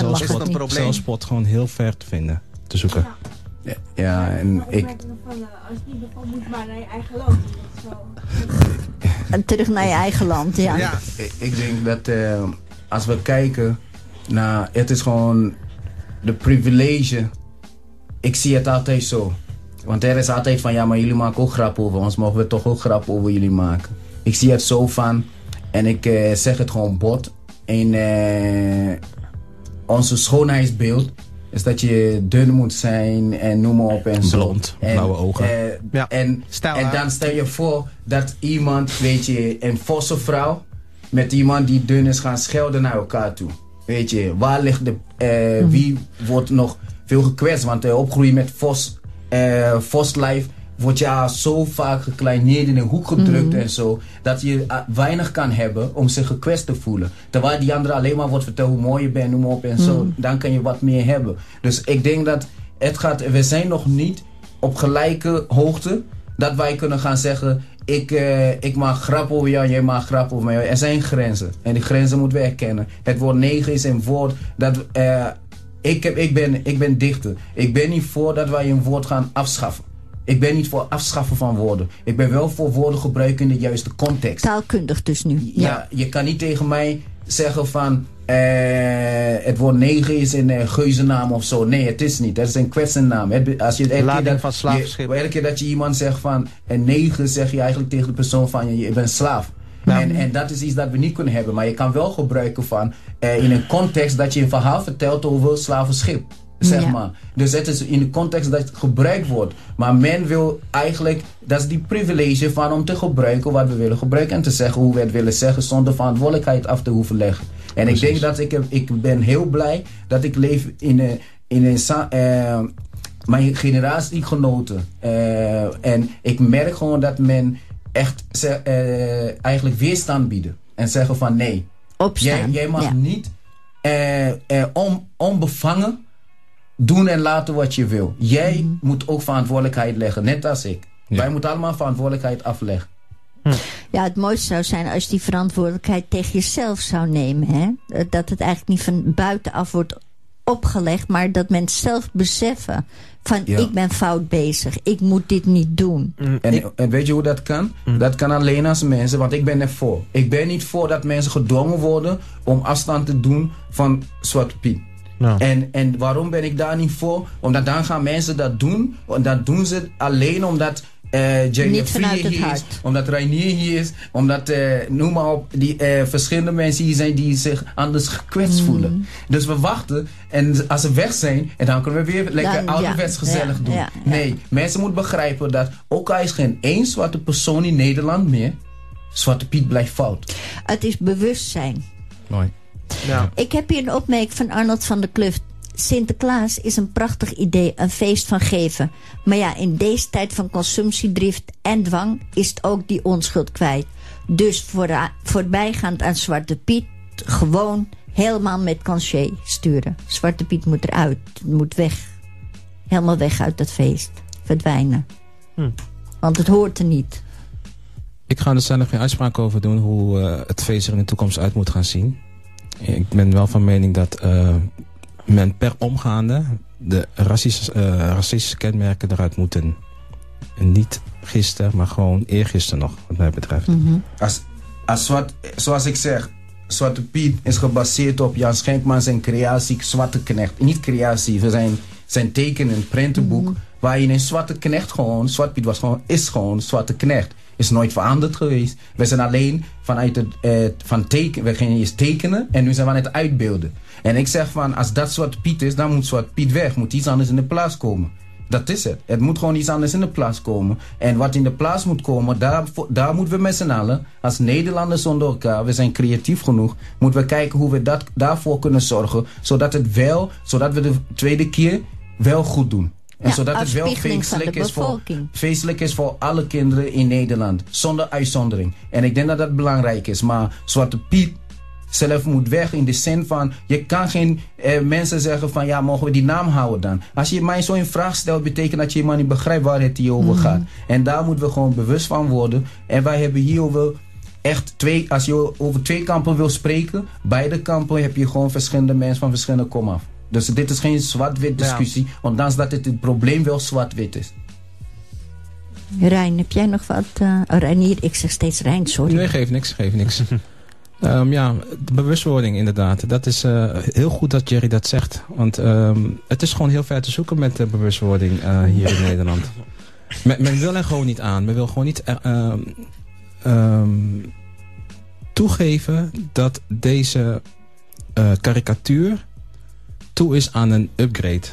zelfspot, gewoon heel ver te vinden, te zoeken. Ja, ja en ik... Als je niet moet maar naar je eigen land. En terug naar je eigen land, ja. ja ik, ik denk dat uh, als we kijken naar... Het is gewoon de privilege. Ik zie het altijd zo. Want er is altijd van, ja, maar jullie maken ook grap over ons. Mogen we toch ook grap over jullie maken? Ik zie het zo van, en ik uh, zeg het gewoon bot. In uh, onze schoonheidsbeeld is dat je dun moet zijn en noem maar op en zo. Blond, blauwe ogen. Uh, ja. En, en dan stel je voor dat iemand, weet je, een vosse vrouw met iemand die dun is gaan schelden naar elkaar toe. Weet je, waar ligt de, uh, wie wordt nog veel gekwetst? Want uh, opgroeien met vos, uh, voslijf wordt je zo vaak gekleineerd in een hoek gedrukt mm. en zo. Dat je weinig kan hebben om zich gekwetst te voelen. Terwijl die andere alleen maar wordt verteld hoe mooi je bent, noem op en zo. Mm. Dan kan je wat meer hebben. Dus ik denk dat het gaat, we zijn nog niet op gelijke hoogte. Dat wij kunnen gaan zeggen, ik, uh, ik maak grap over jou, jij maakt grap over mij. Er zijn grenzen. En die grenzen moeten we erkennen. Het woord negen is een woord dat... Uh, ik, heb, ik, ben, ik ben dichter. Ik ben niet voor dat wij een woord gaan afschaffen. Ik ben niet voor afschaffen van woorden. Ik ben wel voor woorden gebruiken in de juiste context. Taalkundig dus nu. Ja, je kan niet tegen mij zeggen van... Uh, het woord negen is een uh, geuzennaam of zo. Nee, het is niet. Het is een kwetsennaam. als je elke keer, dat, van je, elke keer dat je iemand zegt van een negen, zeg je eigenlijk tegen de persoon van je, je bent slaaf. En, en dat is iets dat we niet kunnen hebben. Maar je kan wel gebruiken van uh, in een context dat je een verhaal vertelt over slavenschip. Zeg maar. Dus het is in de context dat het gebruikt wordt. Maar men wil eigenlijk, dat is die privilege van om te gebruiken wat we willen gebruiken. En te zeggen hoe we het willen zeggen zonder verantwoordelijkheid af te hoeven leggen. En ik denk dat ik, ik ben heel blij dat ik leef in een, in een uh, mijn generatiegenoten. Uh, en ik merk gewoon dat men echt uh, eigenlijk weerstand bieden. En zeggen van nee. Opstaan. Jij, jij mag niet on, onbevangen doen en laten wat je wil. Jij mhm. moet ook verantwoordelijkheid leggen, net als ik. Wij moeten allemaal verantwoordelijkheid afleggen. Hm. Ja, het mooiste zou zijn als je die verantwoordelijkheid tegen jezelf zou nemen. Hè? Dat het eigenlijk niet van buitenaf wordt opgelegd, maar dat mensen zelf beseffen van ik ben fout bezig, ik moet dit niet doen. Mm, en, en weet je hoe dat kan? Mm. Dat kan alleen als mensen, want ik ben er voor. Ik ben niet voor dat mensen gedwongen worden om afstand te doen van Zwarte Piet. En, en waarom ben ik daar niet voor? Omdat dan gaan mensen dat doen. En dat doen ze alleen omdat uh, hier is, omdat Rainier hier is, omdat, uh, noem maar op, die uh, verschillende mensen hier zijn die zich anders gekwetst mm. voelen. Dus we wachten en als ze weg zijn, en dan kunnen we weer lekker dan, ouderwets gezellig doen. nee, mensen moeten begrijpen dat ook al is geen één zwarte persoon in Nederland meer, Zwarte Piet blijft fout. Het is bewustzijn. Mooi. Ja. Ik heb hier een opmerking van Arnold van der Kluft. Sinterklaas is een prachtig idee, een feest van geven. Maar ja, in deze tijd van consumptiedrift en dwang is het ook die onschuld kwijt. Dus voor, voorbijgaand aan Zwarte Piet gewoon helemaal met canché sturen. Zwarte Piet moet eruit, moet weg. Helemaal weg uit dat feest. Verdwijnen. Hm. Want het hoort er niet. Ik ga er zelf geen uitspraak over doen hoe uh, het feest er in de toekomst uit moet gaan zien. Ik ben wel van mening dat uh, men per omgaande de racistische, uh, racistische kenmerken eruit moeten. En niet gisteren, maar gewoon eergisteren nog, wat mij betreft. Mm -hmm. als, als wat, zoals ik zeg, Zwarte Piet is gebaseerd op Jan Schenkman zijn creatie Zwarte Knecht. Niet creatie, we zijn zijn tekenen, een prentenboek. Mm -hmm. Waarin een Zwarte Knecht gewoon, Zwarte Piet was gewoon, is gewoon Zwarte Knecht is nooit veranderd geweest. We zijn alleen vanuit het uh, van teken, we gingen eerst tekenen en nu zijn we aan het uitbeelden. En ik zeg van, als dat Zwart Piet is, dan moet Zwart Piet weg. Moet iets anders in de plaats komen. Dat is het. Het moet gewoon iets anders in de plaats komen. En wat in de plaats moet komen, daar, daar moeten we met z'n allen, als Nederlanders zonder elkaar, we zijn creatief genoeg, moeten we kijken hoe we dat, daarvoor kunnen zorgen. Zodat het wel, zodat we de tweede keer wel goed doen. En Ja, zodat het wel feestelijk is, voor, feestelijk is voor alle kinderen in Nederland. Zonder uitzondering. En ik denk dat dat belangrijk is. Maar Zwarte Piet zelf moet weg in de zin van... Je kan geen eh, mensen zeggen van... Ja, mogen we die naam houden dan? Als je mij zo in vraag stelt... betekent dat je helemaal niet begrijpt waar het hier over gaat. En daar moeten we gewoon bewust van worden. En wij hebben hierover echt twee... Als je over twee kampen wil spreken... Beide kampen heb je gewoon verschillende mensen van verschillende komaf. Dus dit is geen zwart-wit discussie. Ondanks dat het, het probleem wel zwart-wit is. Rijn, heb jij nog wat? eh oh, Reinier, ik zeg steeds Rijn, sorry. Nee, geeft niks, geeft niks. Ehm, ja, de bewustwording inderdaad. Dat is eh, heel goed dat Jerry dat zegt. Want ehm, het is gewoon heel ver te zoeken met de bewustwording eh, hier in Nederland. Men, men wil er gewoon niet aan. Men wil gewoon niet eh, ehm, ehm, toegeven dat deze eh, karikatuur toe is aan een upgrade.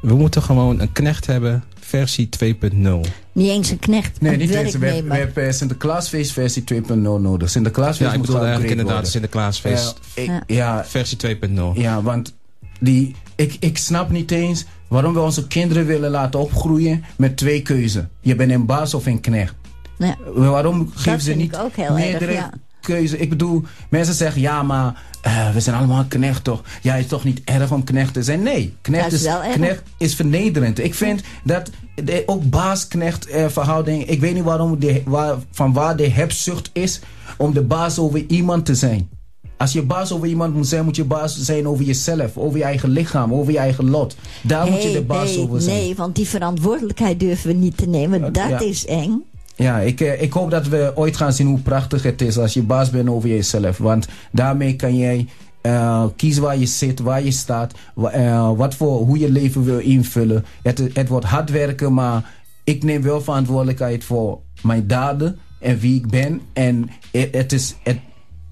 We moeten gewoon een knecht hebben versie 2.0. Niet eens een knecht, Nee, een niet eens. We, hebben- we hebben Sinterklaasfeest versie 2.0 nodig. Sinterklaasfeest Ja, ik moet bedoel eigenlijk inderdaad worden. Sinterklaasfeest ik- Ja. ja, versie 2.0. Ja, want die, ik, ik snap niet eens waarom we onze kinderen willen laten opgroeien met twee keuzen. Je bent een baas of een knecht. Ja. Waarom geven ze niet ook heel meerdere erg, ja. Keuze? Ik bedoel, mensen zeggen ja, maar eh, we zijn allemaal knecht toch? Ja, het is toch niet erg om knecht te zijn? Nee, knecht, is is, knecht is vernederend. Ik vind dat de, ook baas-knecht eh, verhouding, ik weet niet waarom de, waar, van waar de hebzucht is om de baas over iemand te zijn. Als je baas over iemand moet zijn, moet je baas zijn over jezelf, over je eigen lichaam, over je eigen lot. Daar moet je de baas nee, over zijn. nee, want die verantwoordelijkheid durven we niet te nemen. Dat ja. is eng. Ja, ik, eh, ik hoop dat we ooit gaan zien hoe prachtig het is als je baas bent over jezelf. Want daarmee kan jij eh, kiezen waar je zit, waar je staat, eh, wat voor, hoe je leven wil invullen. Het, het wordt hard werken, maar ik neem wel verantwoordelijkheid voor mijn daden en wie ik ben. En het, het is, het,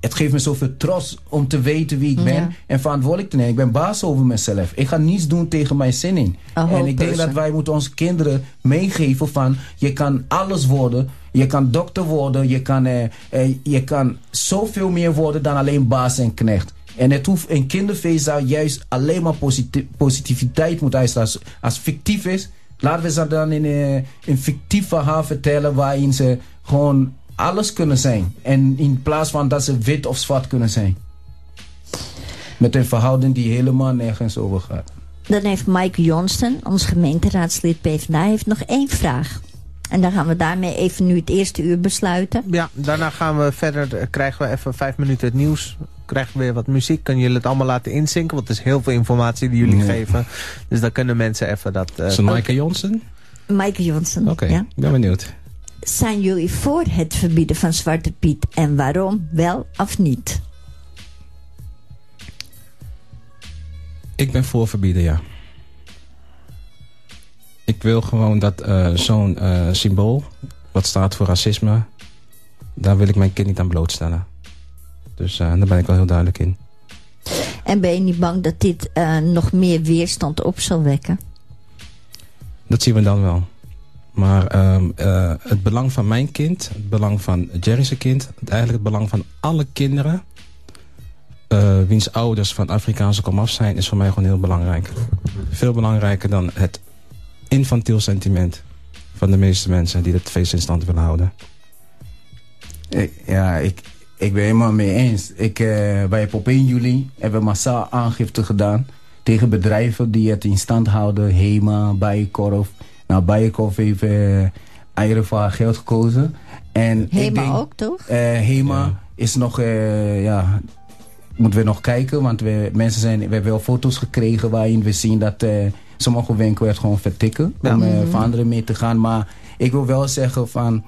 het geeft me zoveel trots om te weten wie ik ben Ja. en verantwoordelijk te nemen. Ik ben baas over mezelf. Ik ga niets doen tegen mijn zin in. En ik denk dat wij moeten onze kinderen meegeven van je kan alles worden. Je kan dokter worden. Je kan, eh, eh, je kan zoveel meer worden dan alleen baas en knecht. En het hoeft, een kinderfeest zou juist alleen maar positi- positiviteit moeten uitstralen. Als, als fictief is, laten we ze dan in eh, een fictief verhaal vertellen waarin ze gewoon alles kunnen zijn. En in plaats van dat ze wit of zwart kunnen zijn. Met een verhouding die helemaal nergens over gaat. Dan heeft Mike Johnston, ons gemeenteraadslid PvdA, heeft nog één vraag. En dan gaan we daarmee even nu het eerste uur besluiten. Ja, daarna gaan we verder. eh, Krijgen we even vijf minuten het nieuws. Krijgen we weer wat muziek. Kunnen jullie het allemaal laten inzinken? Want het is heel veel informatie die jullie geven. Dus dan kunnen mensen even dat... eh, Is het Maaike Johnson? Mike Johnston, Oké, ja? ik ben benieuwd. Zijn jullie voor het verbieden van Zwarte Piet? En waarom wel of niet? Ik ben voor verbieden, ja. Ik wil gewoon dat eh, zo'n eh, symbool, wat staat voor racisme, daar wil ik mijn kind niet aan blootstellen. Dus eh, daar ben ik wel heel duidelijk in. En ben je niet bang dat dit nog meer weerstand op zal wekken? Dat zien we dan wel. Maar ehm, eh, het belang van mijn kind, het belang van Jerry's kind, eigenlijk het belang van alle kinderen, eh, wiens ouders van Afrikaanse komaf zijn, is voor mij gewoon heel belangrijk. Veel belangrijker dan het infantiel sentiment van de meeste mensen die het feest in stand willen houden. Ik- ja, ik, ik ben helemaal mee eens. Ik, hebben op 1 juli hebben massaal aangifte gedaan tegen bedrijven die het in stand houden. Hema, Bijenkorf. Nou, Bijenkorf heeft eh eieren voor haar geld gekozen. En ik Hema denk, ook, toch? eh, Hema Ja. is nog, eh, ja, moeten we nog kijken. Want we, mensen zijn, we hebben wel foto's gekregen waarin we zien dat eh, sommige winkels gewoon vertikken. Ja. Om eh, Mhm. voor anderen mee te gaan. Maar ik wil wel zeggen van,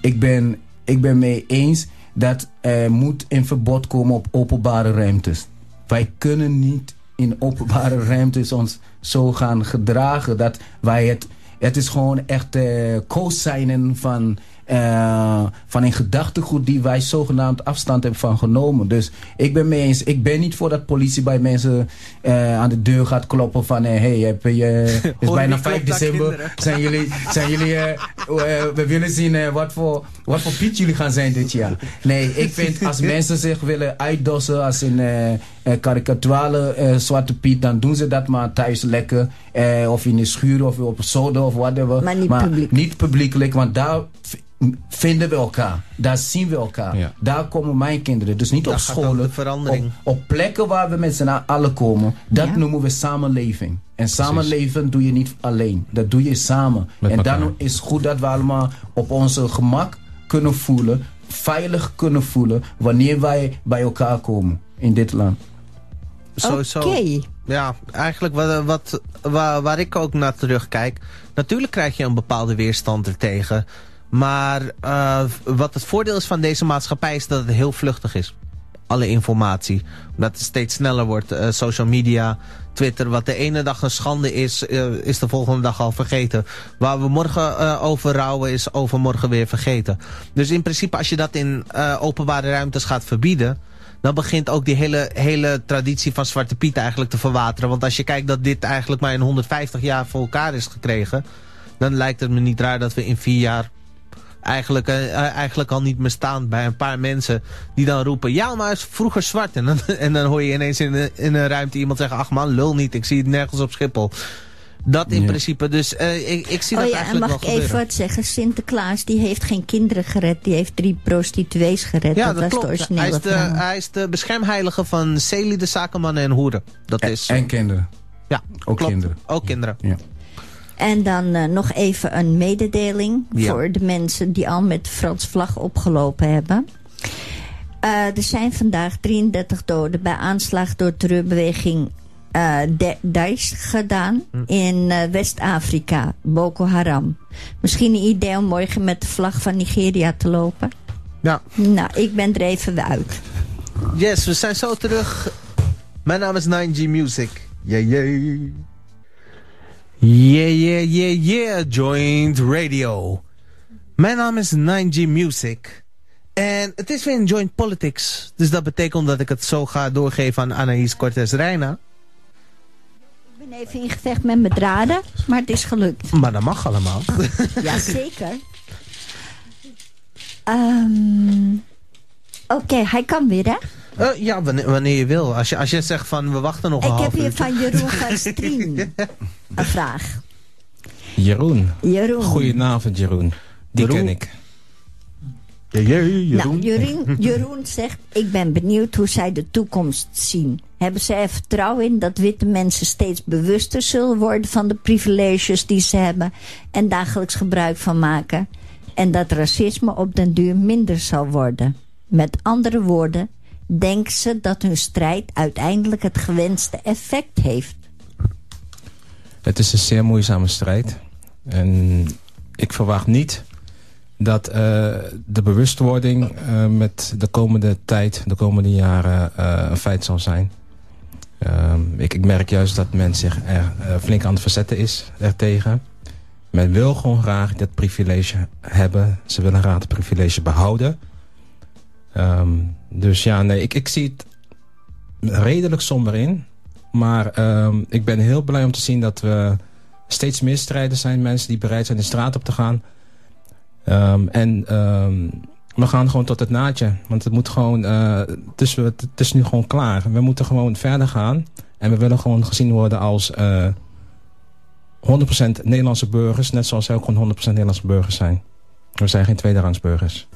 ik ben, ik ben mee eens dat er moet een verbod komen op openbare ruimtes. Wij kunnen niet in openbare ruimtes ons zo gaan gedragen dat wij het... Het is gewoon echt eh co-signen van eh, van een gedachtegoed die wij zogenaamd afstand hebben van genomen. Dus ik ben mee eens, ik ben niet voor dat politie bij mensen eh, aan de deur gaat kloppen van hé, hey, heb je, het is bijna wie 5 klopt naar december. kinderen? Zijn jullie, zijn jullie we willen zien wat, voor, wat voor Piet jullie gaan zijn dit jaar. Nee, ik vind als mensen zich willen uitdossen als een karikaturale eh, Zwarte Piet, dan doen ze dat maar thuis lekker. Eh, of in de schuur of op zolder of whatever. Maar niet publiek. Niet publiekelijk, want daar vinden we elkaar. Daar zien we elkaar. Ja. Daar komen mijn kinderen. Dus niet Daar op scholen. Op, op plekken waar we met z'n allen komen. Dat Ja. noemen we samenleving. En samenleven doe je niet alleen. Dat doe je samen. Met en elkaar. dan is het goed dat we allemaal op onze gemak kunnen voelen. Veilig kunnen voelen. Wanneer wij bij elkaar komen in dit land. Sowieso. Oké. Ja, eigenlijk wat, wat, waar, waar ik ook naar terugkijk. Natuurlijk krijg je een bepaalde weerstand ertegen. Maar eh, wat het voordeel is van deze maatschappij is dat het heel vluchtig is. Alle informatie. Omdat het steeds sneller wordt. Eh, social media, Twitter. Wat de ene dag een schande is, eh, is de volgende dag al vergeten. Waar we morgen over rouwen is overmorgen weer vergeten. Dus in principe als je dat in openbare ruimtes gaat verbieden dan begint ook die hele, hele traditie van Zwarte Piet eigenlijk te verwateren. Want als je kijkt dat dit eigenlijk maar in 150 jaar voor elkaar is gekregen... dan lijkt het me niet raar dat we in vier jaar eigenlijk, eh, eh, eigenlijk al niet meer staan bij een paar mensen... die dan roepen, ja, maar vroeger zwart. En dan, en dan hoor je ineens in, in een ruimte iemand zeggen... ach man, lul niet, ik zie het nergens op Schiphol. Dat in Ja. principe, dus eh, ik, ik zie Oh dat ja, en eigenlijk mag wel ik even wat zeggen? Sinterklaas die heeft geen kinderen gered. Die heeft drie prostituees gered. Ja, dat, dat was de klopt. originele Hij is, de, verhaal. hij is de beschermheilige van zeelieden, zakenmannen en hoeren. Dat is... En kinderen. ja, ook klopt. kinderen. Ook kinderen. Ja. En dan eh, nog even een mededeling Ja. voor de mensen die al met de Frans vlag opgelopen hebben. Eh, er zijn vandaag 33 doden bij aanslag door terreurbeweging Daesh gedaan Hm. in eh, West-Afrika, Boko Haram. Misschien een idee om morgen met de vlag van Nigeria te lopen? Ja. Nou, ik ben er even uit. Yes, we zijn zo terug. Mijn naam is 9G Music. Yeah, yeah. Yeah, yeah, yeah, yeah. Joint Radio. Mijn naam is 9G Music. En het is weer een Joint Politics. Dus dat betekent dat ik het zo ga doorgeven aan Anaïs Cortez-Reina. Ik ben even in gevecht met mijn draden, maar het is gelukt. Maar dat mag allemaal. Jazeker. Ehm Oké, hij kan weer, hè? Eh, ja, wanneer, wanneer je wil. Als je, als je zegt van we wachten nog een Ik half heb hier uurtje. van Jeroen van Strien een vraag. Jeroen. Jeroen. Goedenavond, Jeroen. Die Jeroen. ken ik. Yeah, Jeroen. Nou, Jeroen, Jeroen zegt, ik ben benieuwd hoe zij de toekomst zien. Hebben zij er vertrouwen in dat witte mensen steeds bewuster zullen worden van de privileges die ze hebben en dagelijks gebruik van maken? En dat racisme op den duur minder zal worden? Met andere woorden, denken ze dat hun strijd uiteindelijk het gewenste effect heeft? Het is een zeer moeizame strijd. En ik verwacht niet dat eh, de bewustwording eh, met de komende tijd, de komende jaren, eh, een feit zal zijn. Ehm, ik, ik merk juist dat men zich er eh, flink aan het verzetten is ertegen. Men wil gewoon graag dat privilege hebben. Ze willen graag het privilege behouden. Ehm, dus ja, nee, ik, ik zie het redelijk somber in. Maar ehm, ik ben heel blij om te zien dat we steeds meer strijders zijn. Mensen die bereid zijn de straat op te gaan. En we gaan gewoon tot het naadje. Want het moet gewoon, eh, het, is, het is nu gewoon klaar. We moeten gewoon verder gaan. En we willen gewoon gezien worden als eh 100% Nederlandse burgers. Net zoals zij ook gewoon 100% Nederlandse burgers zijn. We zijn geen tweederangs burgers.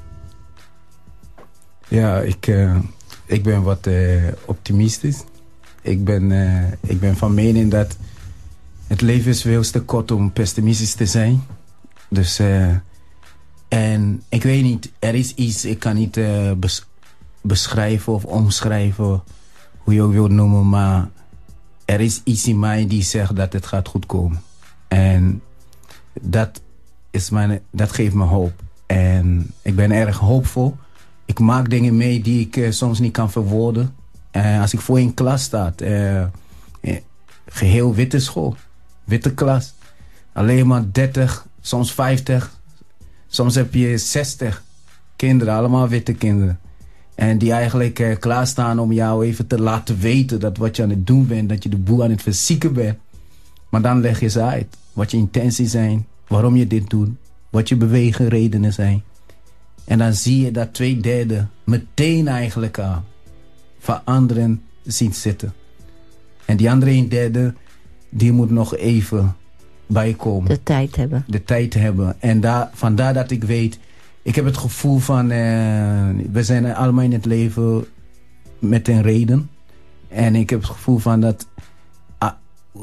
Ja, ik, eh, ik ben wat optimistisch. Ik ben, ik ben van mening dat het leven is veel te kort om pessimistisch te zijn. Dus, eh, en ik weet niet, er is iets, ik kan niet eh, bes- beschrijven of omschrijven, hoe je ook wilt noemen, maar er is iets in mij die zegt dat het gaat goed komen. En dat, is mijn, dat geeft me hoop. En ik ben erg hoopvol. Ik maak dingen mee die ik eh, soms niet kan verwoorden. Eh, als ik voor een klas sta, eh, eh, geheel witte school, witte klas. Alleen maar 30, soms 50, Soms heb je 60 kinderen, allemaal witte kinderen. En die eigenlijk eh, klaarstaan om jou even te laten weten dat wat je aan het doen bent, dat je de boel aan het verzieken bent. Maar dan leg je ze uit wat je intenties zijn, waarom je dit doet, wat je beweegredenen zijn. En dan zie je dat twee derde meteen eigenlijk al van anderen zien zitten. En die andere een derde, die moet nog even bijkomen. De tijd hebben. De tijd hebben. En daar, vandaar dat ik weet, ik heb het gevoel van, eh, we zijn allemaal in het leven met een reden. En ik heb het gevoel van dat, ah,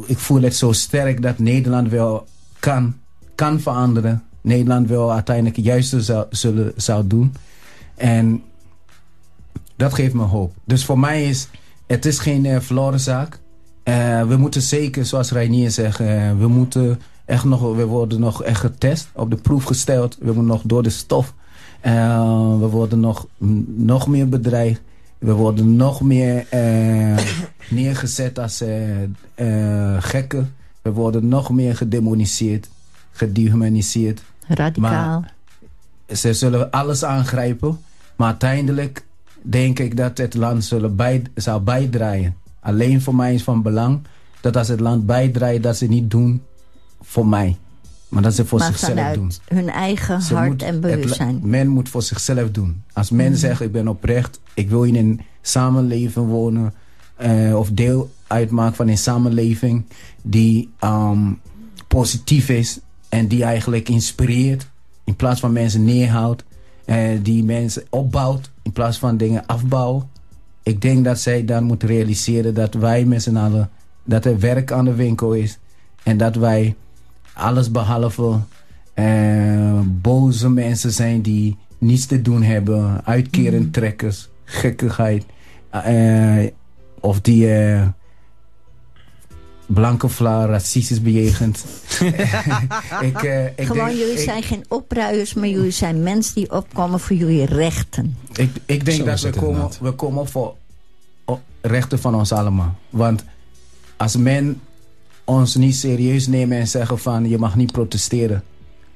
ik voel het zo sterk dat Nederland wel kan, kan veranderen. Nederland wel uiteindelijk het juiste zou, zullen, zou doen. En dat geeft me hoop. Dus voor mij is het is geen uh, verloren zaak. Uh, we moeten zeker, zoals Reinier zegt, uh, we moeten echt nog, we worden nog echt getest, op de proef gesteld. We moeten nog door de stof. we worden nog, nog meer bedreigd. We worden nog meer neergezet als gekken. We worden nog meer gedemoniseerd, gedehumaniseerd. Radicaal. Maar ze zullen alles aangrijpen. Maar uiteindelijk denk ik dat het land zullen bij, zou bijdragen. Alleen voor mij is van belang dat als het land bijdraagt, dat ze niet doen voor mij. Maar dat ze voor maar zichzelf doen. hun eigen hart en bewustzijn. men moet voor zichzelf doen. Als men mm. zegt, ik ben oprecht, ik wil in een samenleving wonen... Uh, of deel uitmaken van een samenleving die um, positief is... en die eigenlijk inspireert in plaats van mensen neerhoudt... Uh, die mensen opbouwt in plaats van dingen afbouwen. Ik denk dat zij dan moet realiseren dat wij met z'n allen... dat er werk aan de winkel is. En dat wij alles behalve uh, boze mensen zijn die niets te doen hebben. Uitkerend trekkers, gekkigheid. Uh, of die uh, blanke vla racistisch bejegend. ik, uh, ik Gewoon, denk, jullie ik, zijn geen opruiers, maar jullie zijn mensen die opkomen voor jullie rechten. Ik, ik denk dat we komen, we komen voor rechten van ons allemaal. Want als men ons niet serieus nemen en zeggen van je mag niet protesteren.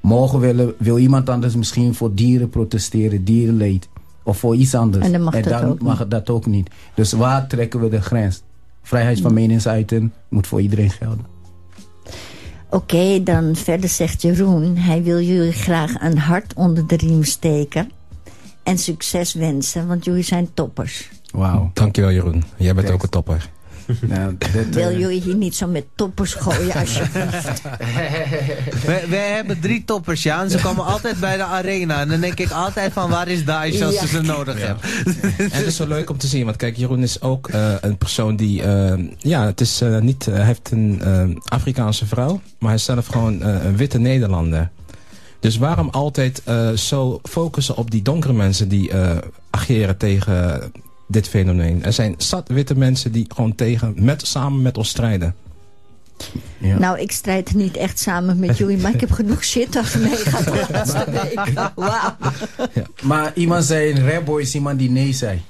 Morgen wil, wil iemand anders misschien voor dieren protesteren, dierenleed. Of voor iets anders. En dan mag, dat, dan ook mag dat ook niet. Dus waar trekken we de grens? Vrijheid van meningsuiten moet voor iedereen gelden. Oké, dan verder zegt Jeroen... hij wil jullie graag een hart onder de riem steken... en succes wensen, want jullie zijn toppers. Wauw. Dankjewel Jeroen. Jij bent ook een topper. Nou, Wil uh... jullie hier niet zo met toppers gooien alsjeblieft? we, we hebben drie toppers, ja. En ze komen altijd bij de arena. En dan denk ik altijd van waar is Daesh als ja. ze ze nodig ja. hebben. en het is zo leuk om te zien. Want kijk, Jeroen is ook uh, een persoon die... Uh, ja, het is niet... hij heeft een Afrikaanse vrouw. Maar hij is zelf gewoon een witte Nederlander. Dus waarom altijd zo focussen op die donkere mensen die ageren tegen dit fenomeen. Er zijn zat witte mensen die gewoon tegen, met, samen met ons strijden. Ja. Nou, ik strijd niet echt samen met jullie, maar ik heb genoeg shit als meegaat de laatste. Ja. Maar iemand zei, een rebel is iemand die nee zei.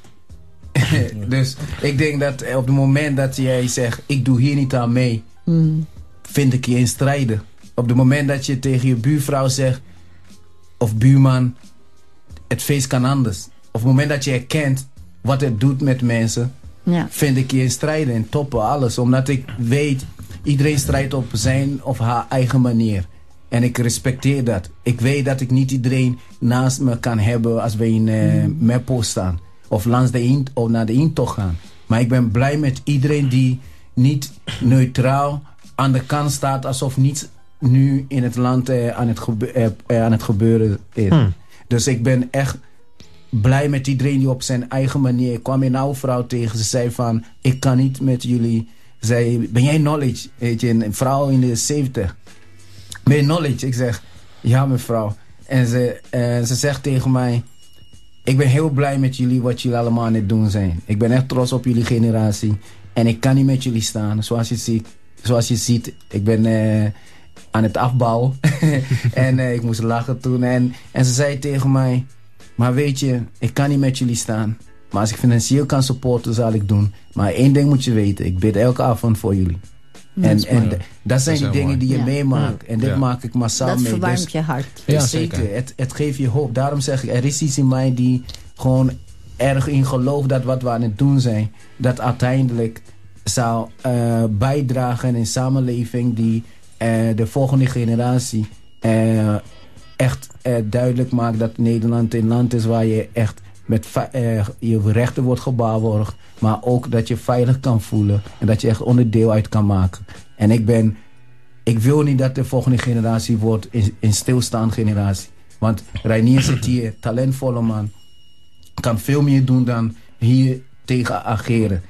dus ik denk dat op het moment dat jij zegt, ik doe hier niet aan mee, mm. vind ik je in strijden. Op het moment dat je tegen je buurvrouw zegt, of buurman, het feest kan anders. Of op het moment dat je erkent, wat het doet met mensen, ja. vind ik je in strijden en toppen alles. Omdat ik weet, iedereen strijdt op zijn of haar eigen manier. En ik respecteer dat. Ik weet dat ik niet iedereen naast me kan hebben als we in uh, Meppel staan. Of langs de in, of naar de intocht gaan. Maar ik ben blij met iedereen die niet neutraal aan de kant staat alsof niets nu in het land uh, aan, het uh, aan het gebeuren is. Hmm. Dus ik ben echt blij met iedereen die op zijn eigen manier... Ik kwam een oude vrouw tegen. Ze zei van, ik kan niet met jullie... Zei, ben jij knowledge? Weet een vrouw in de 70. Ben je knowledge? Ik zeg, ja mevrouw. En ze, uh, ze zegt tegen mij... Ik ben heel blij met jullie, wat jullie allemaal aan het doen zijn. Ik ben echt trots op jullie generatie. En ik kan niet met jullie staan. Zoals je ziet, zoals je ziet ik ben uh, aan het afbouwen. en uh, ik moest lachen toen. En, en ze zei tegen mij... Maar weet je, ik kan niet met jullie staan. Maar als ik financieel kan supporten, zal ik doen. Maar één ding moet je weten. Ik bid elke avond voor jullie. En, en dat zijn die dingen mooi. die je Ja. meemaakt. En dit Ja. maak ik massaal Dat mee. verwarmt Dus- je hart. Ja, zeker. zeker. Het, het geeft je hoop. Daarom zeg ik, er is iets in mij die gewoon erg in gelooft dat wat we aan het doen zijn, dat uiteindelijk zou eh, bijdragen in een samenleving die eh, de volgende generatie eh, echt eh, duidelijk maakt dat Nederland een land is waar je echt met eh, je rechten wordt gewaarborgd, maar ook dat je veilig kan voelen en dat je echt onderdeel uit kan maken. En ik ben ik wil niet dat de volgende generatie wordt in stilstaande generatie. Want Reinier zit hier, talentvolle man. Kan veel meer doen dan hier tegen ageren.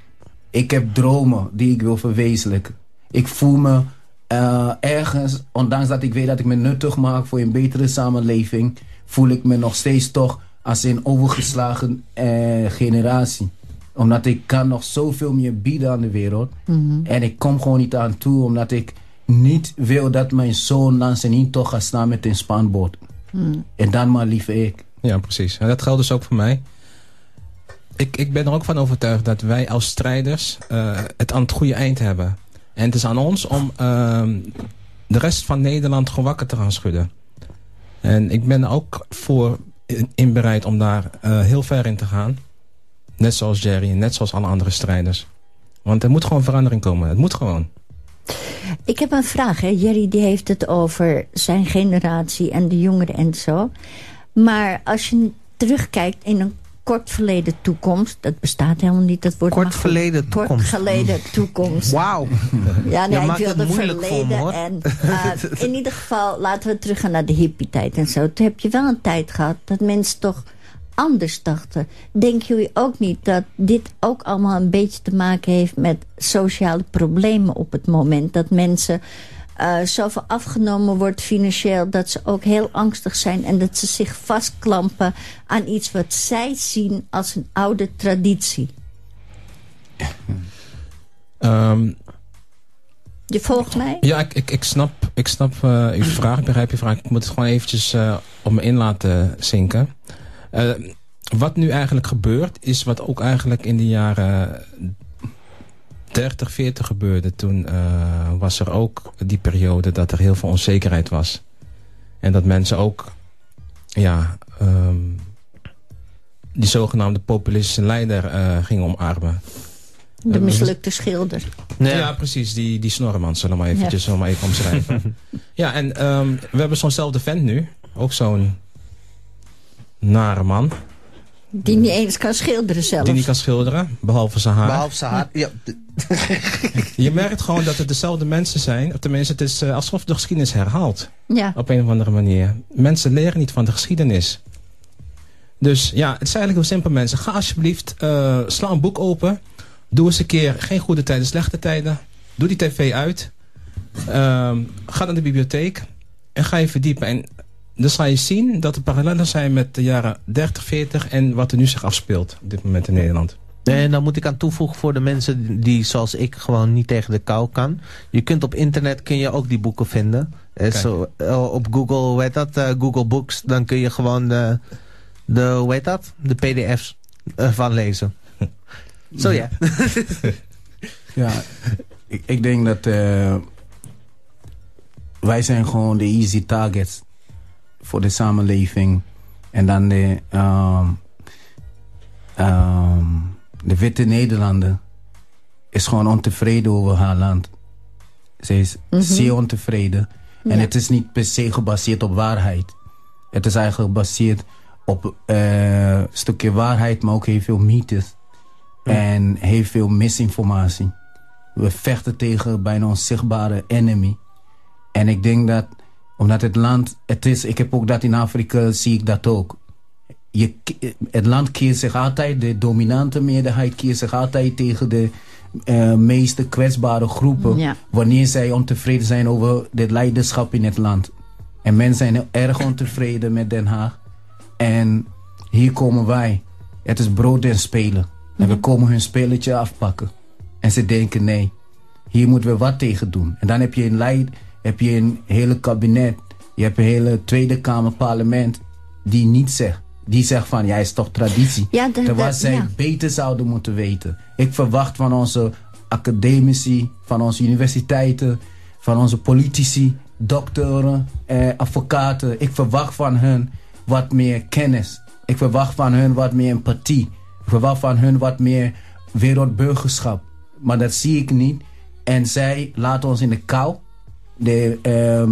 Ik heb dromen die ik wil verwezenlijken. Ik voel me eh, ergens, ondanks dat ik weet dat ik me nuttig maak voor een betere samenleving, voel ik me nog steeds toch als een overgeslagen eh, generatie. Omdat ik kan nog zoveel meer bieden aan de wereld. En ik kom gewoon niet aan toe, omdat ik niet wil dat mijn zoon langs een intocht gaat staan met een spanboot. En dan maar liever ik. Ja, precies. En dat geldt dus ook voor mij. Ik, ik ben er ook van overtuigd dat wij als strijders eh, het aan het goede eind hebben. En het is aan ons om ehm, de rest van Nederland gewoon wakker te gaan schudden. En ik ben ook voor in, in bereid om daar eh, heel ver in te gaan. Net zoals Jerry en net zoals alle andere strijders. Want er moet gewoon verandering komen. Het moet gewoon. Ik heb een vraag. Hè. Jerry die heeft het over zijn generatie en de jongeren en zo. Maar als je terugkijkt in een kort verleden toekomst... dat bestaat helemaal niet, dat wordt Kort verleden Kort toekomst. geleden toekomst. Wauw. Ja, nee, Je ik wilde voor verleden. me, hoor. en, eh, in ieder geval, laten we teruggaan naar de hippie-tijd en zo. Toen heb je wel een tijd gehad dat mensen toch anders dachten. Denken jullie ook niet dat dit ook allemaal een beetje te maken heeft... met sociale problemen op het moment? Dat mensen eh, zoveel afgenomen wordt financieel... dat ze ook heel angstig zijn... en dat ze zich vastklampen aan iets wat zij zien als een oude traditie. Ehm, Je volgt mij? Ja, ik, ik, ik snap, ik snap eh, uw vraag. Ik begrijp je vraag. Ik moet het gewoon eventjes eh, op me in laten zinken. Wat nu eigenlijk gebeurt, is wat ook eigenlijk in de jaren 30, 40 gebeurde. Toen eh, was er ook die periode dat er heel veel onzekerheid was. En dat mensen ook, ja, ehm, die zogenaamde populistische leider eh, gingen omarmen. De mislukte schilder. Ja, precies. Die, die snorreman zullen we maar eventjes we maar even omschrijven. ja, en ehm, we hebben zo'nzelfde vent nu. Ook zo'n nare man. Die niet eens kan schilderen zelf. Die niet kan schilderen, behalve zijn haar. Behalve zijn haar. Ja, Je merkt gewoon dat het dezelfde mensen zijn. Of tenminste, het is eh, alsof de geschiedenis herhaalt. Ja. Op een of andere manier. Mensen leren niet van de geschiedenis. Dus ja, het is eigenlijk heel simpel mensen. Ga alsjeblieft, eh, sla een boek open. Doe eens een keer geen goede tijden, slechte tijden. Doe die tv uit. Ehm, ga naar de bibliotheek. En ga je verdiepen. En dan zal je zien dat er parallellen zijn met de jaren 30, 40... en wat er nu zich afspeelt op dit moment in Nederland. En dan moet ik aan toevoegen voor de mensen die zoals ik gewoon niet tegen de kou kan. Je kunt op internet kun je ook die boeken vinden. Eh, Kijk. zo, eh, op Google, hoe heet dat? Eh, Google Books. Dan kun je gewoon de, de hoe heet dat? De pdf's van lezen. Zo ja. Ja, ik, ik denk dat eh, wij zijn gewoon de easy targets voor de samenleving. En dan de, ehm, ehm, de witte Nederlander is gewoon ontevreden over haar land. Ze is zeer ontevreden. En het is niet per se gebaseerd op waarheid. Het is eigenlijk gebaseerd op eh, een stukje waarheid, maar ook heel veel mythes. En heel veel misinformatie. We vechten tegen bijna onzichtbare enemy. En ik denk dat, omdat het land, het is, ik heb ook dat in Afrika, zie ik dat ook. Je, het land keert zich altijd, de dominante meerderheid keert zich altijd tegen de eh, meeste kwetsbare groepen. Ja. Wanneer zij ontevreden zijn over het leiderschap in het land. En mensen zijn erg ontevreden met Den Haag. En hier komen wij. Het is brood en spelen. En we komen hun spelletje afpakken. En ze denken nee, hier moeten we wat tegen doen. En dan heb je een leid, heb je een hele kabinet. Je hebt een hele Tweede Kamer parlement die niet zegt. Die zegt van, ja, is toch traditie. Ja, de- Terwijl de- zij ja. beter zouden moeten weten. Ik verwacht van onze academici, van onze universiteiten, van onze politici, doktoren, eh, advocaten. Ik verwacht van hun wat meer kennis. Ik verwacht van hun wat meer empathie. Ik verwacht van hun wat meer wereldburgerschap. Maar dat zie ik niet. En zij laten ons in de kou. De ehm,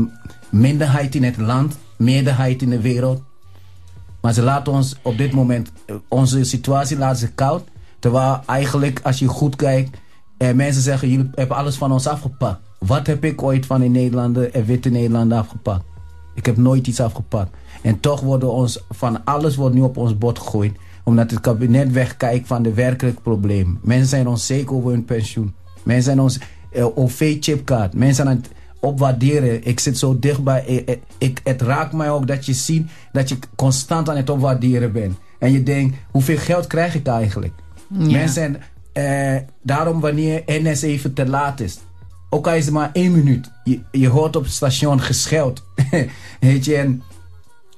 minderheid in het land, meerderheid in de wereld. Maar ze laten ons op dit moment, eh, onze situatie laten ze koud. Terwijl eigenlijk, als je goed kijkt, eh, mensen zeggen: jullie hebben alles van ons afgepakt. Wat heb ik ooit van in Nederlanden en witte Nederlanden afgepakt? Ik heb nooit iets afgepakt. En toch worden ons van alles wordt nu op ons bord gegooid. Omdat het kabinet wegkijkt van de werkelijke probleem. Mensen zijn onzeker over hun pensioen. Mensen zijn ons uh, OV-chipkaart. Mensen zijn aan het opwaarderen. Ik zit zo dichtbij. Ik, ik, ik, het raakt mij ook dat je ziet dat je constant aan het opwaarderen bent. En je denkt, hoeveel geld krijg ik eigenlijk? Ja. Mensen, eh, daarom wanneer NS even te laat is. Ook al is het maar één minuut. Je, je hoort op het station gescheld. Weet je, en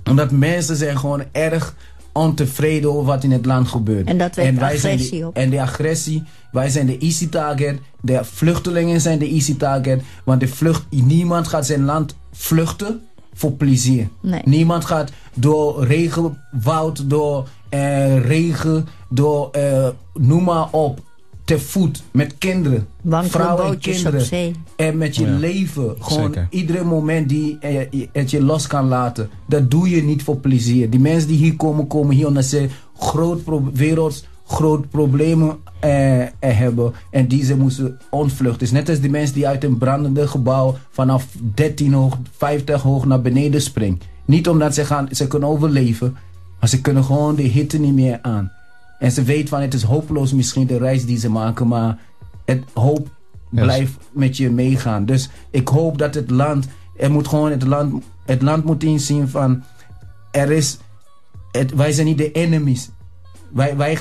omdat mensen zijn gewoon erg ontevreden over wat in het land gebeurt. En dat wij zijn agressie de- op. En de agressie, wij zijn de easy target. De vluchtelingen zijn de easy target. Want de vlucht, niemand gaat zijn land vluchten voor plezier. Nee. Niemand gaat door regenwoud, door eh, regen, door eh, noem maar op, te voet, met kinderen, vrouwen en kinderen. zee. En met je Ja. leven, gewoon Zeker. iedere moment die eh, je- het je los kan laten. Dat doe je niet voor plezier. Die mensen die hier komen, komen hier omdat ze groot werelds groot problemen eh, eh, hebben. En die ze moesten ontvluchten. Net als die mensen die uit een brandende gebouw vanaf 13 hoog, 50 hoog naar beneden springen. Niet omdat ze, gaan, ze kunnen overleven, maar ze kunnen gewoon de hitte niet meer aan. En ze weten van het is hopeloos misschien de reis die ze maken, maar het hoop blijft met je meegaan. Dus ik hoop dat het land, er moet gewoon het land, het land moet inzien van er is, het, wij zijn niet de enemies. Wij, wij,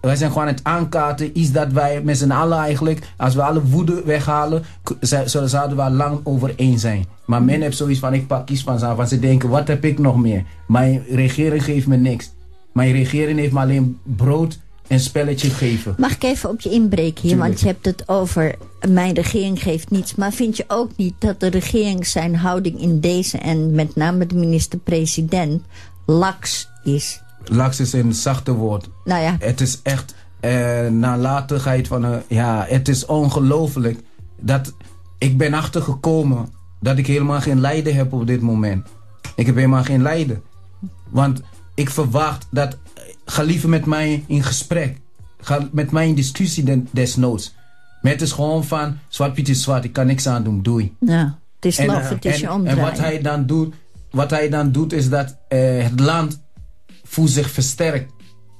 wij zijn gewoon het aankaarten iets dat wij met z'n allen eigenlijk, als we alle woede weghalen, zouden we al lang over één zijn. Maar men heeft zoiets van, ik pak kies van ze af, want ze denken, wat heb ik nog meer? Mijn regering geeft me niks. Mijn regering heeft me alleen brood en spelletje gegeven. Mag ik even op je inbreken hier? Want je hebt het over mijn regering geeft niets. Maar vind je ook niet dat de regering zijn houding in deze... en met name de minister-president laks is? Laks is een zachte woord. Nou ja, Het is echt eh, nalatigheid van een. Ja, het is ongelooflijk dat ik ben achtergekomen dat ik helemaal geen lijden heb op dit moment. Ik heb helemaal geen lijden. Want ik verwacht dat. Ga liever met mij in gesprek. Ga met mij in discussie desnoods. Maar het is gewoon van. Zwart Piet is zwart, ik kan niks aan doen, doei. nou, het is En, love, eh, het is je en, omdraaien. en wat hij dan doet, wat hij dan doet is dat eh, het land voelt zich versterkt.